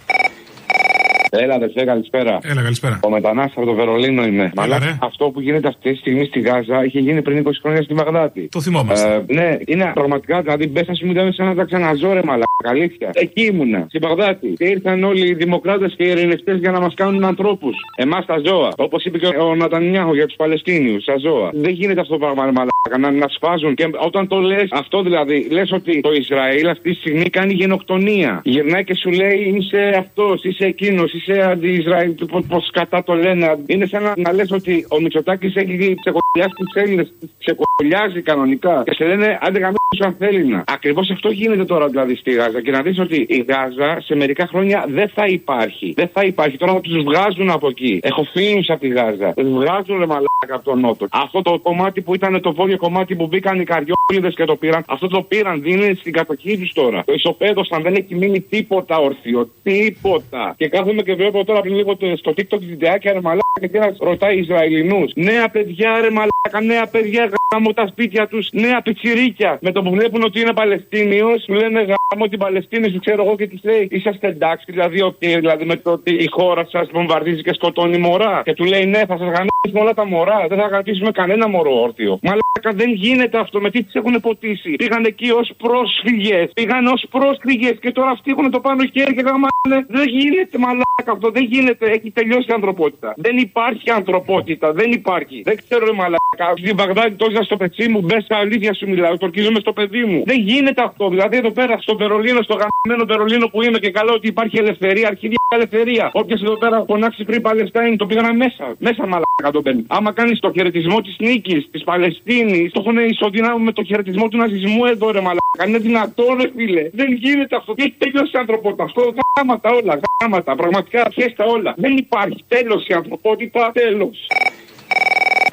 Έλα, αδερφέ, καλησπέρα. Έλα, καλησπέρα. Ο μετανάστη από το Βερολίνο είμαι. Έλα, ρε. αυτό που γίνεται αυτή τη στιγμή στη Γάζα είχε γίνει πριν 20 χρόνια στη Βαγδάτη. Το θυμόμαστε. Ε, ναι, είναι πραγματικά, δηλαδή μπέσα σου μου σαν να τα ξαναζώ, ρε μαλάκα. Αλήθεια. Εκεί ήμουνα, στη Βαγδάτη. Και ήρθαν όλοι οι δημοκράτες και οι ειρηνευτές για να μας κάνουν ανθρώπους. Εμάς τα ζώα. Όπως είπε και ο Νατανιάχο για τους Παλαιστίνιους, τα ζώα. Δεν γίνεται αυτό το πράγμα, ρε μαλάκα. Να, να σφάζουν. Και όταν το λες, αυτό δηλαδή, λες ότι το Ισραήλ αυτή τη στιγμή κάνει γενοκτονία. Γυρνάει και σου λέει είσαι αυτός, είσαι εκείνος, είσαι αντι-Ισραήλ. Πώς κατά το λένε. Είναι σαν να, να λες ότι ο Μητσοτάκης έχει ξεκολλιάσει τους Έλληνες. Ξεκολλιάζει κανονικά. Και σε λένε άντε γαμίσου αν θέλει να. Ακριβώς αυτό γίνεται τώρα δηλαδή στη Γάζα. Και να δεις ότι η Γάζα σε μερικά χρόνια δεν θα υπάρχει. Δεν θα υπάρχει. Τώρα θα τους βγάζουν από εκεί. Έχω φίλους από τη Γάζα. Τους βγάζουν ρε μαλάκα από τον Νότο. Αυτό το κομμάτι που ήταν το βόρειο κομμάτι που μπήκαν οι καριόλιδες και το πήραν. Αυτό το πήραν. Είναι στην κατοχή τους τώρα. Το ισοπαίδωσαν. Δεν έχει μείνει τίποτα ορθίο. Τίποτα. Και κάθομαι και βλέπω τώρα πριν λίγο το- στο TikTok βιντεάκια ρε μαλάκα και τι ένα ρωτάει Ισραηλινούς. Νέα παιδιά ρε μαλάκα. Νέα παιδιά γάμω τα σπίτια τους. Νέα πιτσιρίκια. Με το που βλέπουν ότι είναι Παλαιστίνιος, του λένε μου την Παλαιστίνη, σου ξέρω εγώ και της λέει είσαστε εντάξει, δηλαδή, ότι, δηλαδή με το ότι η χώρα σας βομβαρδίζει και σκοτώνει μωρά. Και του λέει ναι, θα σας γαμίσουμε όλα τα μωρά, δεν θα γαμίσουμε κανένα μωρό όρθιο. Μαλάκα δεν γίνεται αυτό, με τι τις έχουν ποτίσει; Πήγαν εκεί ως πρόσφυγες, πήγαν ως πρόσφυγες και τώρα αυτοί έχουν το πάνω χέρι και γαμάνε. Δεν γίνεται μαλάκα αυτό, δεν γίνεται, έχει τελειώσει η ανθρωπότητα. Δεν υπάρχει ανθρωπότητα, δεν υπάρχει. Δεν ξέρω ρε μαλάκα. Στην Βαγδάτη τόσα στο πετσί μου, μπες στα αλήθεια σου μιλάω, τορκίζομαι στο παιδί μου. Δεν γίνεται αυτό. Δηλαδή εδώ πέρα στο Βερολίνο, στο γαμμένο Βερολίνο που είμαι και καλό ότι υπάρχει ελευθερία, αρχιδία ελευθερία. Όποιος εδώ πέρα φωνάξει πριν Παλαιστάιν το πήγανε μέσα. Μέσα μαλάκα το παίρνει. Άμα κάνεις το χαιρετισμό της νίκης, της Παλαιστίνης, το έχουν ισοδυνάμει με το χαιρετισμό του ναζισμού εδώ ρε μαλάκα. Είναι δυνατόν ρε φίλε. Δεν γίνεται αυτό. Τι έχει τελειώσει η ανθρωπότητα. Αυτό γάματα όλα. Γάματα. Πραγματικά πιέστα όλα. Δεν υπάρχει. Τέλος η ανθρωπότητα. Τέλος.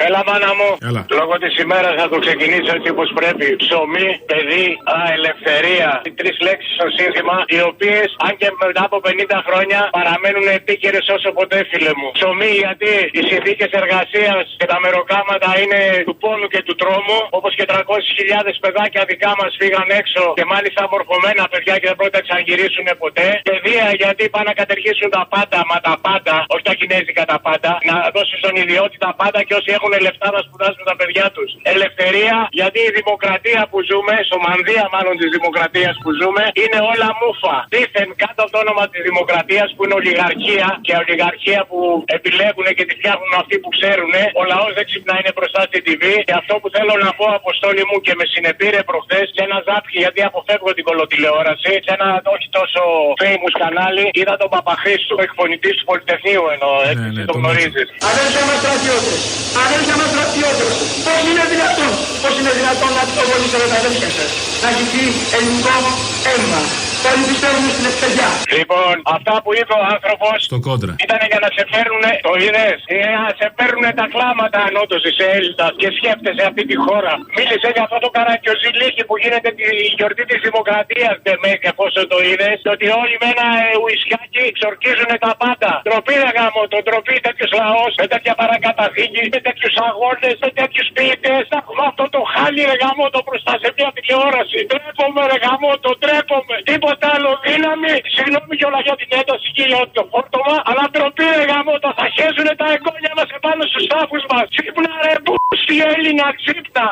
Έλα, μάνα μου. Έλα. Λόγω της ημέρας θα το ξεκινήσω έτσι όπως πρέπει. Ψωμί, παιδί, α, ελευθερία. Οι τρεις λέξεις στο σύνθημα, οι οποίες, αν και μετά από 50 χρόνια, παραμένουν επίκαιρες όσο ποτέ, φίλε μου. Ψωμί, γιατί οι συνθήκες εργασίας και τα μεροκάματα είναι του πόνου και του τρόμου. Όπως και 300.000 παιδάκια δικά μας φύγαν έξω και μάλιστα μορφωμένα παιδιά και δεν πρόκειται να ξαναγυρίσουν ποτέ. Παιδεία, γιατί πάνε να κατεργήσουν τα πάντα, μα τα πάντα, όχι τα κινέζικα τα πάντα. Να δώσουν στον ιδιότητα τα πάντα και όσοι έχουν λεφτά να σπουδάσουν τα παιδιά τους. Ελευθερία, γιατί η δημοκρατία που ζούμε, σομανδία μάλλον της δημοκρατίας που ζούμε, είναι όλα μούφα. Δήθεν κάτω από το όνομα της δημοκρατίας που είναι ολιγαρχία και ολιγαρχία που επιλέγουν και τη φτιάχνουν αυτοί που ξέρουν. Ο λαός δεν ξυπνά είναι μπροστά στην TV. Και αυτό που θέλω να πω, Αποστόλη μου και με συνεπήρε προχθές σε ένα ζάπχη, γιατί αποφεύγω την κολοτηλεόραση, σε ένα όχι τόσο famous κανάλι, είδα τον Παπαχρήστου, εκφωνητής του Πολυτεχνείου ενώ έτσι ναι, το τον γνωρίζεις. Αδέρφια μας στρατιώτες, αδέρφια μας στρατιώτες, πώς είναι δυνατόν, πώς είναι δυνατόν να πυροβολήσετε τα αδέρφια σας, να χυθεί ελληνικό αίμα. Όλοι πιστεύουν στην ευκαιριά. Λοιπόν, αυτά που είπε ο άνθρωπος Στο κόντρα. ήταν για να σε φέρουν, το είδες, για να σε παίρνουν τα κλάματα αν όντως είσαι Έλληνας και σκέφτεσαι αυτή τη χώρα. Μίλησε για αυτό το καρακιοζηλίκι που γίνεται τη γιορτή της Δημοκρατίας, Ντεμέκ, εφόσον το είδες, ότι όλοι με ένα ε, ουισκάκι ξορκίζουν τα πάντα. Τροπή ρε γάμο, το τροπή τέτοιος λαός, με τέτοια παρακαταθήκη, με τέτοιους αγώνες, με τέτοιους ποιητές. Να έχουμε αυτό το χάλι ρε γάμο το μπροστά σε μια τηλεόραση. Τρέπομαι ρε γάμο, το τρέπομαι. Τίποτα τίποτα άλλο. Δύναμη, συγγνώμη για την ένταση και για το αλλά τροπή ρε γαμότα. Θα χέσουν τα εγγόνια μας επάνω στους τάφους μας. Ξύπνα ρε, πού στη Έλληνα, ξύπνα.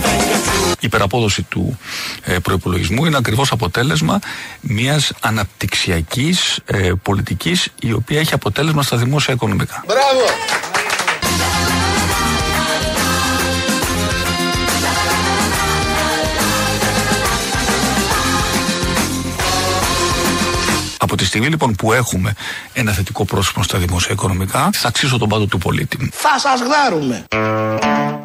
Quando υπεραπόδοση του ε, προπολογισμού είναι ακριβώς αποτέλεσμα μιας αναπτυξιακής ε, πολιτικής η οποία έχει αποτέλεσμα στα δημόσια οικονομικά. Μπράβο. Από τη στιγμή λοιπόν που έχουμε ένα θετικό πρόσωπο στα δημόσια οικονομικά, θα αξίσω τον πάτο του πολίτη μου. Θα σας γδάρουμε.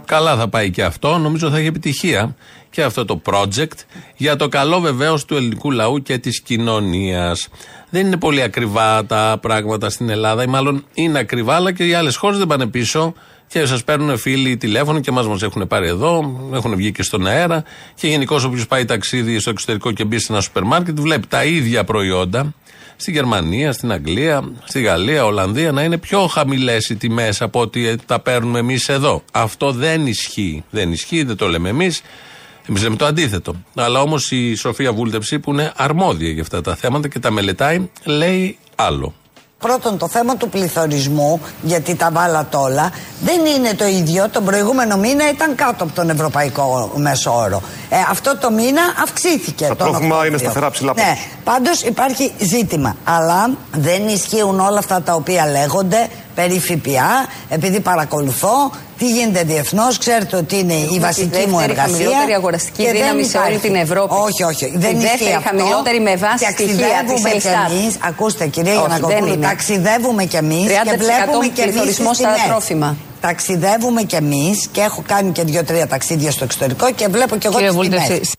Καλά θα πάει και αυτό. Νομίζω θα έχει επιτυχία και αυτό το project για το καλό βεβαίως του ελληνικού λαού και της κοινωνίας. Δεν είναι πολύ ακριβά τα πράγματα στην Ελλάδα, ή μάλλον είναι ακριβά, αλλά και οι άλλες χώρες δεν πάνε πίσω και σας παίρνουν φίλοι τηλέφωνο και εμάς μας έχουν πάρει εδώ, έχουν βγει και στον αέρα. Και γενικώς όποιος πάει ταξίδι στο εξωτερικό και μπει σε ένα σούπερ μάρκετ, βλέπει τα ίδια προϊόντα στη Γερμανία, στην Αγγλία, στη Γαλλία, Ολλανδία να είναι πιο χαμηλές οι τιμές από ό,τι ε, τα παίρνουμε εμείς εδώ. Αυτό δεν ισχύει. Δεν ισχύει, δεν το λέμε εμείς. Εμείς λέμε το αντίθετο. Αλλά όμως η Σοφία Βούλτεψη που είναι αρμόδια για αυτά τα θέματα και τα μελετάει, λέει άλλο. Πρώτον, το θέμα του πληθωρισμού, γιατί τα βάλατε όλα, δεν είναι το ίδιο. Τον προηγούμενο μήνα ήταν κάτω από τον ευρωπαϊκό μέσο όρο. Ε, αυτό το μήνα αυξήθηκε. Το τον τρόφιμα Οκτώβριο. είναι σταθερά ψηλά Ναι, πάντως υπάρχει ζήτημα. Αλλά δεν ισχύουν όλα αυτά τα οποία λέγονται περί ΦΠΑ, επειδή παρακολουθώ τι γίνεται διεθνώς. Ξέρετε ότι είναι η Έχουμε βασική τη μου δεύτερη εργασία. χαμηλότερη αγοραστική και δύναμη δεν σε όλη υπάρχει. την Ευρώπη. Όχι, όχι. Τη Δεν ισχύει δεύτερη αυτό. χαμηλότερη με βάση στοιχεία Ταξιδεύουμε της κι Ελστάτ. εμείς. Ακούστε, κυρία Όχι, Γιανακοπούλου, δεν είναι. ταξιδεύουμε κι εμείς 30% και βλέπουμε κι εμείς. πληθωρισμός στα τρόφιμα. Ταξιδεύουμε κι εμείς και έχω κάνει και δύο-τρία ταξίδια στο εξωτερικό και βλέπω κι εγώ Κύριε τις τιμές. Βούλτεψη,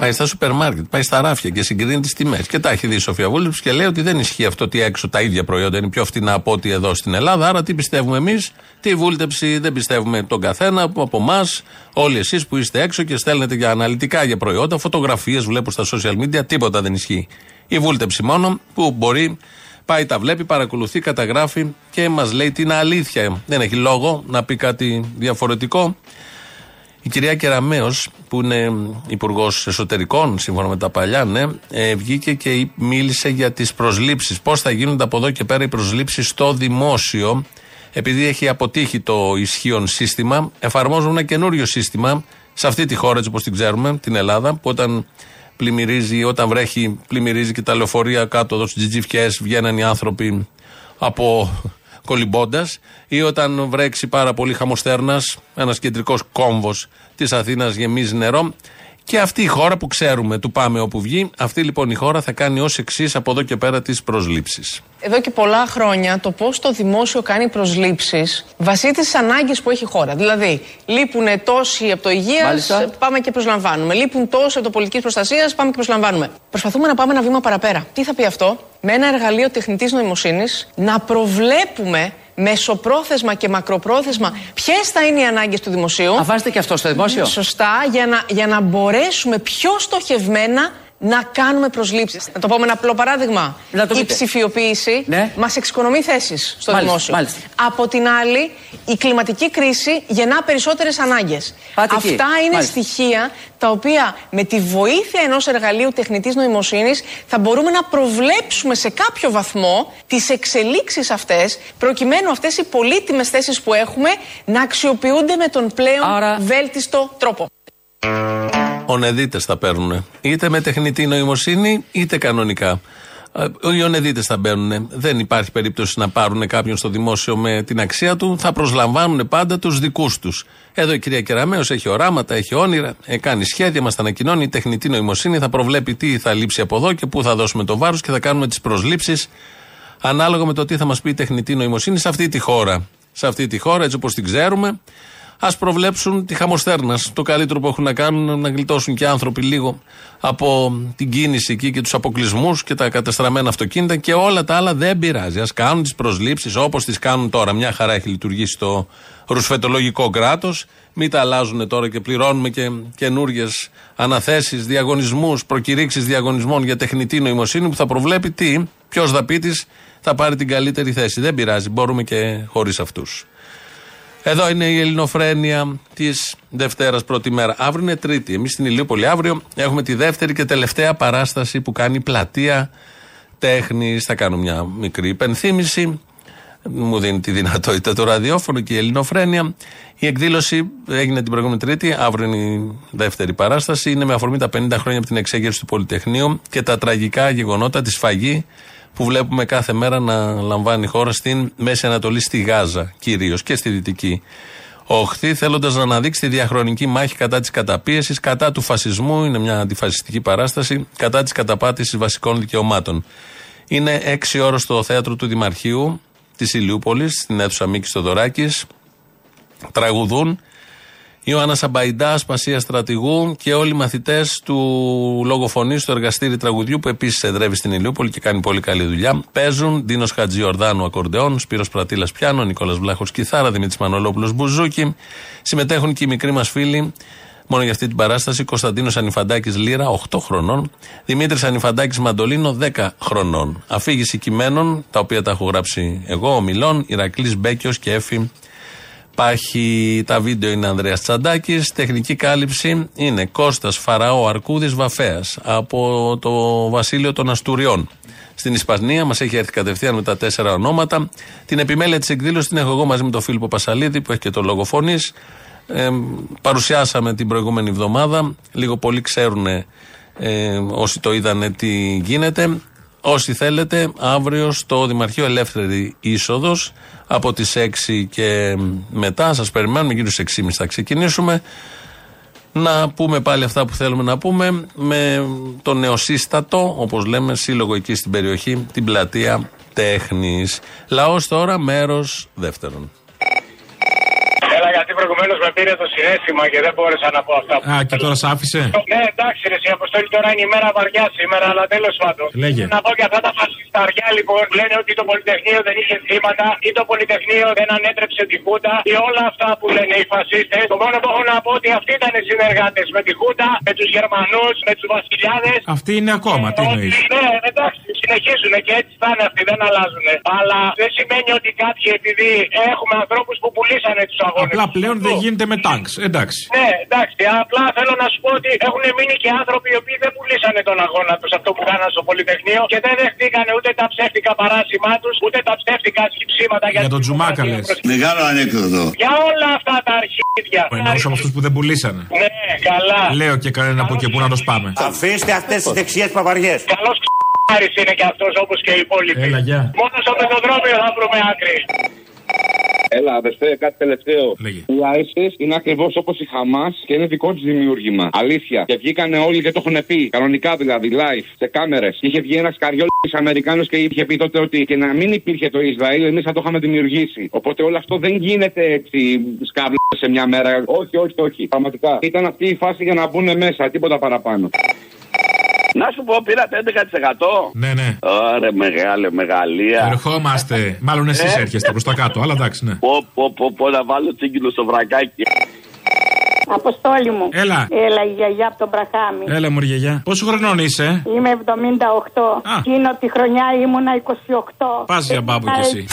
Πάει στα σούπερ μάρκετ, πάει στα ράφια και συγκρίνει τις τιμές. Και τα έχει δει η Σοφία Βούλτεψη και λέει ότι δεν ισχύει αυτό ότι έξω τα ίδια προϊόντα είναι πιο φτηνά από ό,τι εδώ στην Ελλάδα. Άρα τι πιστεύουμε εμείς, τι βούλτεψη δεν πιστεύουμε τον καθένα από εμά, όλοι εσείς που είστε έξω και στέλνετε για αναλυτικά για προϊόντα, φωτογραφίες βλέπω στα social media, τίποτα δεν ισχύει. Η βούλτεψη μόνο που μπορεί Πάει, τα βλέπει, παρακολουθεί, καταγράφει και μας λέει την αλήθεια. Δεν έχει λόγο να πει κάτι διαφορετικό. Η κυρία Κεραμέο, που είναι υπουργός εσωτερικών, σύμφωνα με τα παλιά, ναι, ε, βγήκε και μίλησε για τις προσλήψεις. Πώς θα γίνονται από εδώ και πέρα οι προσλήψεις στο δημόσιο. Επειδή έχει αποτύχει το ισχύον σύστημα, εφαρμόζουν ένα καινούριο σύστημα σε αυτή τη χώρα, έτσι όπως την ξέρουμε, την Ελλάδα, που όταν πλημμυρίζει, όταν βρέχει, πλημμυρίζει και τα λεωφορεία κάτω εδώ στις τζιτζιφιές βγαίνουν οι άνθρωποι από κολυμπώντας, ή όταν βρέξει πάρα πολύ χαμοστέρνας, ένας κεντρικός κόμβος της Αθήνας γεμίζει νερό. Και αυτή η χώρα που ξέρουμε, του πάμε όπου βγει, αυτή λοιπόν η χώρα θα κάνει ως εξής από εδώ και πέρα τις προσλήψεις. Εδώ και πολλά χρόνια το πώς το δημόσιο κάνει προσλήψεις βασίζεται στις ανάγκες που έχει η χώρα. Δηλαδή, λείπουν τόσοι από το υγείας, πάμε και προσλαμβάνουμε. Λείπουν τόσοι από το πολιτικής προστασίας, πάμε και προσλαμβάνουμε. Προσπαθούμε να πάμε ένα βήμα παραπέρα. Τι θα πει αυτό, με ένα εργαλείο τεχνητής νοημοσύνης να προβλέπουμε μεσοπρόθεσμα και μακροπρόθεσμα ποιες θα είναι οι ανάγκες του δημοσίου. Θα βάζετε και αυτό στο δημόσιο. Σωστά, για να, για να μπορέσουμε πιο στοχευμένα να κάνουμε προσλήψεις. Να το πω με ένα απλό παράδειγμα. η ψηφιοποίηση ναι. μας εξοικονομεί θέσεις στο μάλιστα, δημόσιο. Μάλιστα. Από την άλλη, η κλιματική κρίση γεννά περισσότερες ανάγκες. Αυτά εκεί. είναι Μάλιστα. στοιχεία τα οποία με τη βοήθεια ενός εργαλείου τεχνητής νοημοσύνης θα μπορούμε να προβλέψουμε σε κάποιο βαθμό τις εξελίξεις αυτές, προκειμένου αυτές οι πολύτιμες θέσεις που έχουμε να αξιοποιούνται με τον πλέον βέλτιστο τρόπο. Ονεδίτε θα παίρνουν. Είτε με τεχνητή νοημοσύνη, είτε κανονικά. Ε, Οι ονεδίτες θα μπαίνουν. Δεν υπάρχει περίπτωση να πάρουν κάποιον στο δημόσιο με την αξία του. Θα προσλαμβάνουν πάντα τους δικούς τους. Εδώ η κυρία Κεραμέο έχει οράματα, έχει όνειρα, ε, κάνει σχέδια, μας τα ανακοινώνει. Η τεχνητή νοημοσύνη θα προβλέπει τι θα λείψει από εδώ και πού θα δώσουμε το βάρος και θα κάνουμε τις προσλήψεις ανάλογα με το τι θα μας πει η τεχνητή νοημοσύνη σε αυτή τη χώρα. Σε αυτή τη χώρα, έτσι όπως την ξέρουμε, ας προβλέψουν τη χαμοστέρνας. Το καλύτερο που έχουν να κάνουν να γλιτώσουν και άνθρωποι λίγο από την κίνηση εκεί και τους αποκλεισμούς και τα κατεστραμμένα αυτοκίνητα και όλα τα άλλα δεν πειράζει. Α κάνουν τις προσλήψεις όπως τις κάνουν τώρα. Μια χαρά έχει λειτουργήσει το ρουσφετολογικό κράτος. Μην τα αλλάζουν τώρα και πληρώνουμε και καινούριε αναθέσεις, διαγωνισμούς, προκηρύξεις διαγωνισμών για τεχνητή νοημοσύνη που θα προβλέπει τι, ποιος δαπίτη θα πάρει την καλύτερη θέση. Δεν πειράζει, μπορούμε και χωρίς αυτούς. Εδώ είναι η ελληνοφρένεια της Δευτέρας πρώτη μέρα. Αύριο είναι Τρίτη. Εμείς στην Ηλίουπολη αύριο έχουμε τη δεύτερη και τελευταία παράσταση που κάνει η πλατεία τέχνη. Θα κάνω μια μικρή υπενθύμηση. Μου δίνει τη δυνατότητα το ραδιόφωνο και η ελληνοφρένεια. Η εκδήλωση έγινε την προηγούμενη Τρίτη. Αύριο είναι η δεύτερη παράσταση. Είναι με αφορμή τα 50 χρόνια από την εξέγερση του Πολυτεχνείου και τα τραγικά γεγονότα, τη σφαγή που βλέπουμε κάθε μέρα να λαμβάνει η χώρα στην Μέση Ανατολή, στη Γάζα κυρίως και στη Δυτική Οχθή, θέλοντας να αναδείξει τη διαχρονική μάχη κατά της καταπίεσης, κατά του φασισμού, είναι μια αντιφασιστική παράσταση, κατά της καταπάτησης βασικών δικαιωμάτων. Είναι έξι ώρες στο θέατρο του Δημαρχείου της Ηλιούπολης, στην αίθουσα Μίκης Στοδωράκη. Τραγουδούν Ιωάννα Αμπαϊντά, Πασία Στρατηγού και όλοι οι μαθητές του λογοφωνή στο εργαστήρι τραγουδιού που επίσης εδρεύει στην Ηλιούπολη και κάνει πολύ καλή δουλειά. Παίζουν Δίνος Χατζιορδάνου Ακορντεόν, Σπύρος Πρατήλας Πιάνο, Νικόλας Βλάχος Κιθάρα, Δημήτρης Μανολόπουλος Μπουζούκι. Συμμετέχουν και οι μικροί μας φίλοι μόνο για αυτή την παράσταση. Κωνσταντίνος Ανιφαντάκης Λύρα, 8 χρονών. Δημήτρης Ανιφαντάκης Μαντολίνο, 10 χρονών. Αφήγηση κειμένων, τα οποία τα έχω γράψει εγώ, ο Μιλών, Ηρακλής Μπέκιος και Έφη Πάχει τα βίντεο είναι Ανδρέας Τσαντάκης, τεχνική κάλυψη είναι Κώστας Φαραώ Αρκούδης Βαφέας από το Βασίλειο των Αστουριών. Στην Ισπανία μας έχει έρθει κατευθείαν με τα τέσσερα ονόματα. Την επιμέλεια της εκδήλωσης την έχω εγώ μαζί με τον Φίλιππο Πασαλίδη που έχει και το λόγο φωνής. Ε, παρουσιάσαμε την προηγούμενη εβδομάδα. Λίγο πολύ ξέρουν ε, όσοι το είδανε τι γίνεται. Όσοι θέλετε, αύριο στο Δημαρχείο Ελεύθερη Είσοδος από τις 6 και μετά. Σας περιμένουμε, γύρω στις 6.30 θα ξεκινήσουμε. Να πούμε πάλι αυτά που θέλουμε να πούμε με το νεοσύστατο, όπως λέμε, σύλλογο εκεί στην περιοχή, την πλατεία Τέχνης. Λαός τώρα, μέρος δεύτερον. Έλα γιατί προηγουμένως με πήρε το συνέστημα και δεν μπόρεσα να πω αυτά. Α, και τώρα σ' άφησε; Ναι, εντάξει, ρε, η Αποστόλη τώρα είναι η μέρα βαριά σήμερα, αλλά τέλος πάντων. Λέγε. Να πω και αυτά τα φασισταριά λοιπόν που λένε ότι το Πολυτεχνείο δεν είχε θύματα ή το Πολυτεχνείο δεν ανέτρεψε τη Χούτα ή όλα αυτά που λένε οι φασίστες. Το μόνο που έχω να πω ότι αυτοί ήταν συνεργάτες με τη Χούτα, με τους Γερμανούς, με τους Βασιλιάδες. Αυτή είναι ακόμα, τι εννοείς; Ναι, εντάξει, συνεχίζουν και έτσι θα είναι αυτοί, δεν αλλάζουν. Αλλά δεν σημαίνει ότι κάποιοι επειδή έχουμε ανθρώπους που πουλήσανε τους αγώνες. Απλά πλέον δεν γίνεται με τάγκ. Εντάξει. Ναι, εντάξει. Απλά θέλω να σου πω ότι έχουν μείνει και άνθρωποι οι οποίοι δεν πουλήσανε τον αγώνα τους αυτό που κάνανε στο Πολυτεχνείο και δεν δεχτήκανε ούτε τα ψεύτικα παράσημά τους, ούτε τα ψεύτικα σκυψίματα Για τον Τζουμάκα λες. Μεγάλο ανέκδοτο. Για όλα αυτά τα αρχίδια. Εννοούσα με αυτούς που δεν πουλήσανε. Ναι, καλά. Λέω και κανένα από εκεί που να το σπάμε. Αφήστε αυτές τις δεξιές παπαριές. Καλό Άρης είναι και αυτός όπως και οι υπόλοιποι. Έλα, γεια. Μόνο στο πεζοδρόμιο θα βρούμε άκρη. Έλα, αδερφέ, κάτι τελευταίο. Οι ISIS είναι ακριβώς όπως η Χαμάς και είναι δικό του δημιούργημα. Αλήθεια. Και βγήκανε όλοι και το έχουν πει. Κανονικά δηλαδή, live, σε κάμερες. Και είχε βγει ένας καριόλ Αμερικάνος και είχε πει τότε ότι και να μην υπήρχε το Ισραήλ, εμείς θα το είχαμε δημιουργήσει. Οπότε όλο αυτό δεν γίνεται έτσι σκάβλα σε μια μέρα. Όχι, όχι, όχι. Πραγματικά. Ήταν αυτή η φάση για να μπουν μέσα, τίποτα παραπάνω. Να σου πω, πήρατε 11%. Ναι, ναι. Ωραία, μεγάλε, μεγαλεία. Ερχόμαστε. Μάλλον εσείς Ε. έρχεστε προς τα κάτω, αλλά εντάξει, ναι. Πω, πω, πω, πω, να βάλω τσίγκυλο στο βρακάκι. Αποστόλη μου. Έλα. Έλα, η γιαγιά από τον Μπραχάμι. Έλα, μου γιαγιά. Πόσο χρονών είσαι, Είμαι 78. Εκείνο τη χρονιά ήμουνα 28. Πας για μπάμπου κι εσύ.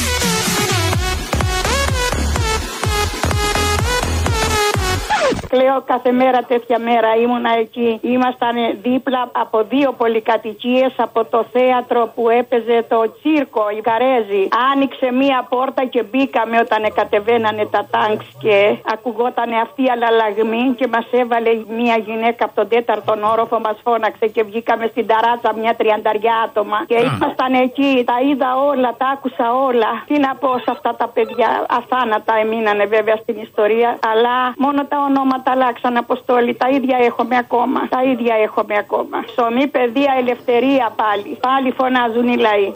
Κλαίω κάθε μέρα τέτοια μέρα ήμουνα εκεί. Ήμασταν δίπλα από δύο πολυκατοικίες από το θέατρο που έπαιζε το τσίρκο, η Καρέζη. Άνοιξε μία πόρτα και μπήκαμε όταν κατεβαίνανε τα τάγκς και ακουγόταν αυτή η αλλαλαγμή και μας έβαλε μία γυναίκα από τον τέταρτον όροφο, μας φώναξε και βγήκαμε στην ταράτσα μια τριανταριά άτομα. Και ήμασταν εκεί, τα είδα όλα, τα άκουσα όλα. Τι να πω σε αυτά τα παιδιά, αθάνατα έμεινανε βέβαια στην ιστορία, αλλά μόνο τα ονόματα αλλάξαν αποστόλη. Τα ίδια έχουμε ακόμα. Τα ίδια έχουμε ακόμα. Ψωμί, παιδεία, ελευθερία πάλι. Πάλι φωνάζουν οι λαοί.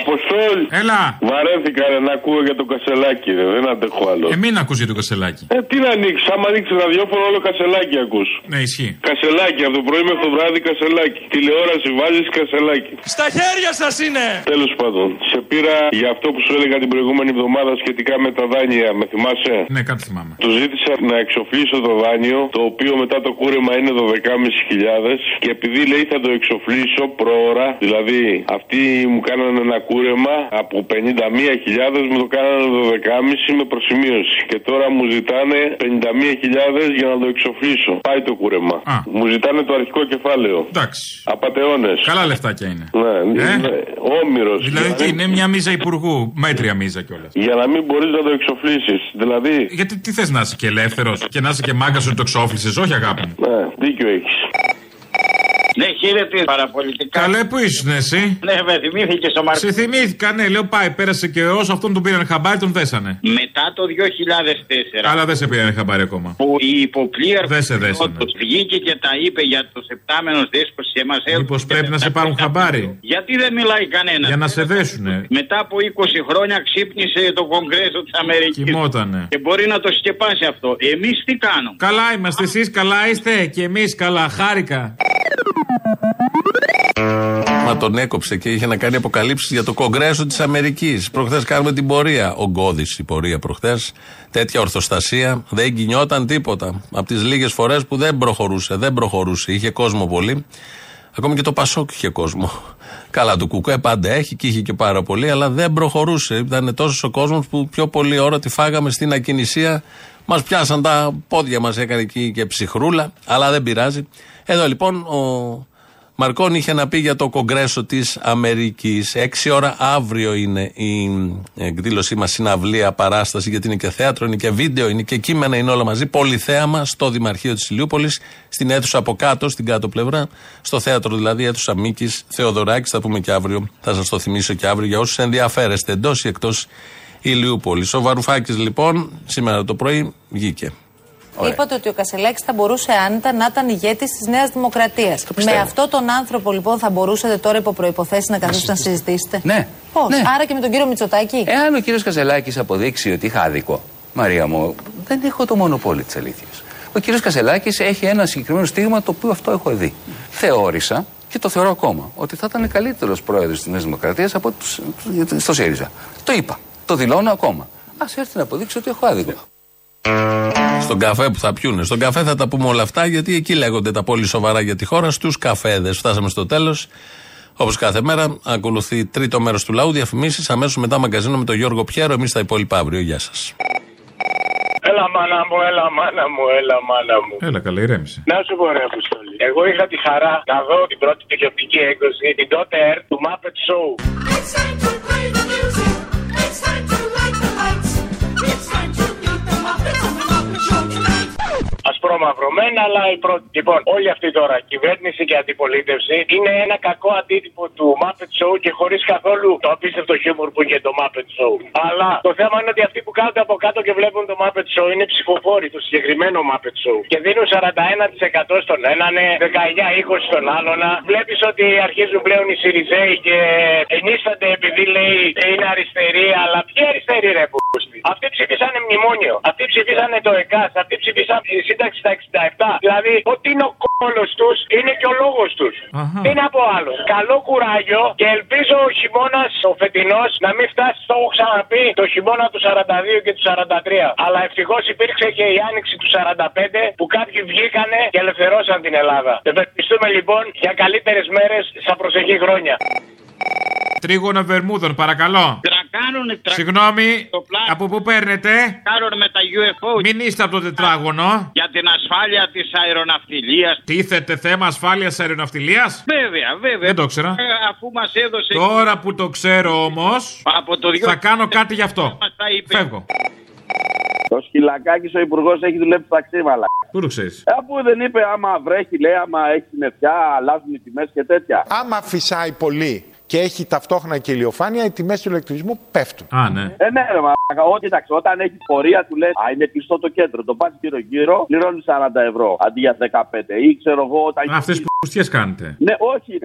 Αποστόλ. Έλα. Βαρέθηκα ρε, να ακούω για το κασελάκι, ρε. δεν αντέχω άλλο. Ε, μην ακούς για το κασελάκι. Ε, τι να ανοίξεις, άμα ανοίξεις ραδιόφωνο, όλο κασελάκι ακούς. Ναι, ισχύει. Κασελάκι, από το πρωί μέχρι το βράδυ κασελάκι. Τηλεόραση βάζεις κασελάκι. Στα χέρια σας είναι! Τέλος πάντων, σε πήρα για αυτό που σου έλεγα την προηγούμενη εβδομάδα σχετικά με τα δάνεια, με θυμάσαι; Ναι, κάτι θυμάμαι. Του ζήτησα να εξοφλήσω το δάνειο, το οποίο μετά το κούρεμα είναι 12.500 και επειδή λέει θα το εξοφλήσω προώρα, δηλαδή αυτοί μου κάνανε ένα κούρεμα από 51.000 μου το κάνανε 12.500 με προσημείωση. Και τώρα μου ζητάνε 51.000 για να το εξοφλήσω. Πάει το κούρεμα. Μου ζητάνε το αρχικό κεφάλαιο. Εντάξει. Απαταιώνε. Καλά λεφτάκια είναι. Ναι, είναι όμοιρος. Δηλαδή τι, είναι μια μίζα υπουργού. Μέτρια μίζα κιόλας. Για να μην μπορείς να το εξοφλήσεις. Δηλαδή. Γιατί τι θες να είσαι και ελεύθερος και να είσαι και μάγκας ότι το εξόφλησες, όχι αγάπη μου. Ναι, δίκιο έχεις. Ναι, χαίρετε παραπολιτικά. Καλέ, πού ήσουν εσύ. Ναι, με θυμήθηκες ο Μαρκό. Σε θυμήθηκα, ναι, λέω πάει, πέρασε και όσο αυτόν τον πήραν χαμπάρι, τον δέσανε. Μετά το 2004. Αλλά δεν σε πήραν χαμπάρι ακόμα. Που η υποπλήρωση Δεν σε δέσανε. βγήκε και τα είπε για τους επτάμενους δέσπου και μας έδωσε. Μήπως πρέπει να σε πάρουν χαμπάρι; Γιατί δεν μιλάει κανένας; Για να σε δέσουνε. Μετά από 20 χρόνια ξύπνησε το Κογκρέσο της Αμερικής. Κοιμότανε. Και μπορεί να το σκεπάσει αυτό. Εμείς τι κάνουμε; Καλά είμαστε, εσείς καλά είστε και εμείς καλά. Χάρηκα. Μα τον έκοψε και είχε να κάνει αποκαλύψεις για το Κογκρέσο της Αμερικής. Προχθές κάνουμε την πορεία. Ογκώδη η πορεία προχθές. Τέτοια ορθοστασία. Δεν κινιόταν τίποτα. Από τις λίγες φορές που δεν προχωρούσε. Δεν προχωρούσε. Είχε κόσμο πολύ. Ακόμη και το Πασόκ είχε κόσμο. Καλά, το Κουκουέ πάντα έχει και είχε και πάρα πολύ, αλλά δεν προχωρούσε. Ήταν τόσος ο κόσμος που πιο πολλή ώρα τη φάγαμε στην ακινησία. Μας πιάσαν τα πόδια μας, έκανε εκεί και ψυχρούλα, αλλά δεν πειράζει. Εδώ λοιπόν ο Μαρκόν είχε να πει για το Κογκρέσο της Αμερικής. Έξι ώρα αύριο είναι η εκδήλωσή μας συναυλία, παράσταση, γιατί είναι και θέατρο, είναι και βίντεο, είναι και κείμενα, είναι όλα μαζί. Πολυθέαμα στο Δημαρχείο της Ηλιούπολης, στην αίθουσα από κάτω, στην κάτω πλευρά. Στο θέατρο δηλαδή, αίθουσα Μίκης Θεοδωράκης. Θα πούμε και αύριο, θα σας το θυμίσω και αύριο για όσους ενδιαφέρεστε εντός ή εκτός Ηλιούπολη. Ο Βαρουφάκη λοιπόν σήμερα το πρωί βγήκε. Ωραία. Είπατε ότι ο Κασελάκη θα μπορούσε άνετα να ήταν ηγέτη τη Νέα Δημοκρατία. πιστεύω. Με αυτόν τον άνθρωπο λοιπόν θα μπορούσατε τώρα υπό προποθέσει να καθίσετε να συζητήσετε. Ναι. Πώ, Ναι. άρα και με τον κύριο Μητσοτάκη. Εάν ο κύριο Καζελάκη αποδείξει ότι είχα άδικο, Μαρία μου, δεν έχω το μονοπόλιο τη αλήθεια. Ο κ. Κασελάκη έχει ένα συγκεκριμένο στίγμα το οποίο αυτό έχω δει. Θεώρησα και το θεωρώ ακόμα ότι θα ήταν καλύτερο πρόεδρο τη Νέα Δημοκρατία από τους, τους- στο ΣΥΡΙΖΑ. Το είπα. Το δηλώνω ακόμα. Α έρθει να αποδείξει ότι έχω άδικο. Στον καφέ που θα πιούνε. Στον καφέ θα τα πούμε όλα αυτά γιατί εκεί λέγονται τα πολύ σοβαρά για τη χώρα στους καφέδες. Φτάσαμε στο τέλος. Όπως κάθε μέρα, ακολουθεί τρίτο μέρος του λαού, διαφημίσεις. Αμέσως μετά μαγκαζίνο με τον Γιώργο Πιέρο. Εμείς τα υπόλοιπα αύριο. Γεια σας. Έλα μάνα μου, έλα μάνα μου, έλα μάνα μου. Έλα, καλά, ηρέμησε. Να σου πω ρε Αποστόλη. Εγώ είχα τη χαρά να δω την πρώτη τηλεοπτική έκδοση, την τότε ΕΡ του Muppet Show. Ασπρόμαυρωμένα, αλλά η πρώτη. Λοιπόν, όλη αυτή τώρα, κυβέρνηση και αντιπολίτευση, είναι ένα κακό αντίτυπο του Muppet Show και χωρίς καθόλου το απίστευτο χιούμορ που είχε το Muppet Show. Αλλά το θέμα είναι ότι αυτοί που κάθονται από κάτω και βλέπουν το Muppet Show είναι ψηφοφόροι του συγκεκριμένο Muppet Show. Και δίνουν 41% στον έναν, 19-20 στον άλλον. Βλέπεις ότι αρχίζουν πλέον οι Σιριζέοι και ενίστανται επειδή λέει είναι αριστεροί, αλλά ποιοι αριστεροί ρε που. Αυτοί ψηφίσανε μνημόνιο. Αυτοί ψηφίσανε το ΕΚΑΣ. Αυτοί ψηφίσανε η σύνταξη στα 67. Δηλαδή, ότι είναι ο κόλος τους, είναι και ο λόγος τους. Τι να πω άλλο. Καλό κουράγιο και ελπίζω ο χειμώνας ο φετινός να μην φτάσει, το έχω ξαναπεί, το χειμώνα του 42 και του 43. Αλλά ευτυχώς υπήρξε και η άνοιξη του 45 που κάποιοι βγήκανε και ελευθερώσαν την Ελλάδα. Ευελπιστούμε λοιπόν για καλύτερες μέρες στα προσεχή χρόνια. Τρίγωνο Βερμούδων, παρακαλώ. Κάνουν Συγγνώμη, από πού παίρνετε; Κάνουν με τα UFO. Μην είστε από το τετράγωνο. Για την ασφάλεια της αεροναυτιλίας. Τίθεται θέμα ασφάλειας αεροναυτιλίας; Βέβαια, βέβαια. Δεν το ήξερα. Ε, αφού μας έδωσε. Τώρα που το ξέρω όμως, Από το θα κάνω κάτι γι' αυτό. Μας τα είπε. Φεύγω. Το σκυλακάκι ο υπουργός έχει δουλέψει ταξί, μαλά. Πού το ξέρεις; Αφού δεν είπε άμα βρέχει, λέει, άμα έχει συννεφιά, αλλάζουν οι τιμές και τέτοια. Άμα φυσάει πολύ και έχει ταυτόχρονα και ηλιοφάνεια, οι τιμές του ηλεκτρισμού πέφτουν. Α, ναι. Ε, ναι, ρε, μαλάκα. Ό, κοιτάξτε, όταν έχεις πορεία, του λες Α, είναι κλειστό το κέντρο. Το πας γύρω-γύρω, πληρώνεις 40 ευρώ αντί για 15. Ή ξέρω εγώ, όταν. Αυτές που πουστιές κάνετε. Ναι, όχι.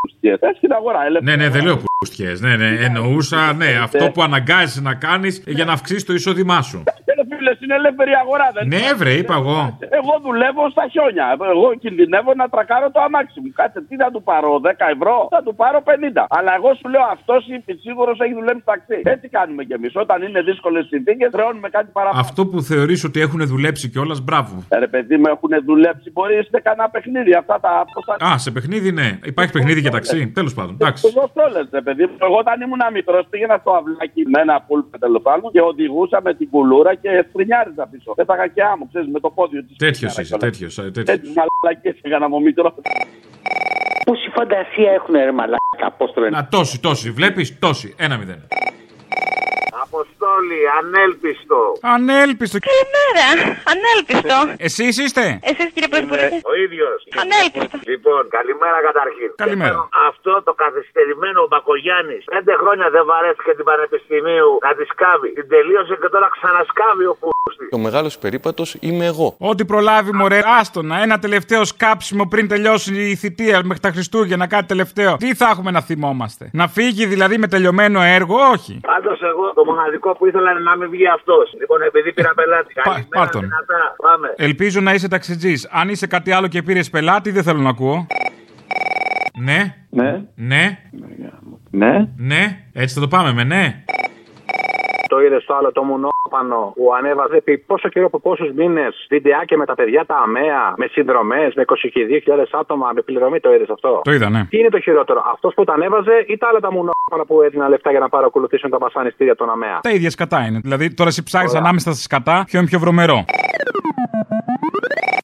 Πουστιές. Έχει στην αγορά, ελεύθερα. Ναι, ναι, δεν λέω πουστιές. Ναι, ναι, εννοούσα, ναι, αυτό που αναγκάζεσαι να κάνεις για να αυξήσεις το εισόδημά σου. Ε, φίλε, είναι ελεύθερη αγορά, δεν Ναι, βρε, είπα εγώ. Εγώ δουλεύω στα χιόνια. Εγώ κινδυνεύω να τρακάρω το αμάξι μου. Κάτσε, τι θα του πάρω, 10 ευρώ, θα του πάρω 50. Αλλά εγώ σου λέω αυτός σίγουρος έχει δουλέψει ταξί. Έτσι κάνουμε κι εμείς. Όταν είναι δύσκολες συνθήκες, χρεώνουμε κάτι παραπάνω. Αυτό που θεωρείς ότι έχουν δουλέψει κιόλας, μπράβο. Ε, Ρε παιδί μου, έχουν δουλέψει. Μπορεί να είστε κανένα παιχνίδι. Αυτά τα. Πόσα... Α, σε παιχνίδι, ναι. Υπάρχει παιχνίδι για ταξί. Τέλος πάντων. Εντάξει. Πώ το λες, ρε παιδί μου. Εγώ όταν ήμουν μικρό πήγαινα στο αυλάκι με ένα πούλπε τέλος πάντων και οδηγούσα με την κουλούρα και φρυνιάριζα πίσω. Πέταγα και άμμο, ξέρεις, με το πόδι της. Τέτοιος είσαι, τέτοιος. Έτσι μαλακίε έκανα από μικρό. Πόση φαντασία έχουν ρε μαλάκα, πώ το λένε. Να τόση, τόση. Βλέπεις, τόση. Ένα μηδέν. Αποστόλη, ανέλπιστο. Ανέλπιστο. Καλημέρα, ανέλπιστο. Εσείς είστε; Εσείς κύριε Πρωθυπουργέ. Ο ίδιος. Ανέλπιστο. Λοιπόν, καλημέρα καταρχήν. Καλημέρα. Αυτό το καθυστερημένο ο Μπακογιάννης πέντε χρόνια δεν βαρέθηκε την Πανεπιστημίου να τη σκάβει. Την τελείωσε και τώρα ξανασκάβει ο πούστη. Ο μεγάλος περίπατος είμαι εγώ. Ό,τι προλάβει, μωρέ, άστονα. Ένα τελευταίο σκάψιμο πριν τελειώσει η θητεία μέχρι τα Χριστούγεννα, κάτι τελευταίο. Τι θα έχουμε να θυμόμαστε; Να φύγει δηλαδή με τελειωμένο έργο, όχι. Πάντως εγώ το μοναδικό που ήθελα είναι να μην βγει αυτός. Λοιπόν, επειδή πήρα πελάτη. Καλημέρα, πάρ' τον. δυνατά. Πάμε. Ελπίζω να είσαι ταξιτζής. Αν είσαι κάτι άλλο και πήρες πελάτη, δεν θέλω να ακούω. Ναι. Ναι. Ναι. Ναι. Ναι. Έτσι θα το πάμε με ναι. Το είδες το άλλο το μονόπανο που ανέβαζε επί πόσο καιρό από πόσους μήνες βιντεάκια με τα παιδιά τα αμαία, με συνδρομές, με 22.000 άτομα, με πληρωμή. Το είδες αυτό; Το είδα, ναι. Τι είναι το χειρότερο, αυτός που τα ανέβαζε ή τα άλλα τα μονόπανα που έδιναν λεφτά για να παρακολουθήσουν τα βασανιστήρια των αμαία; Τα ίδια σκατά είναι. Δηλαδή τώρα εσύ ψάχνεις ανάμεσα στα σκατά ποιο είναι πιο βρωμερό.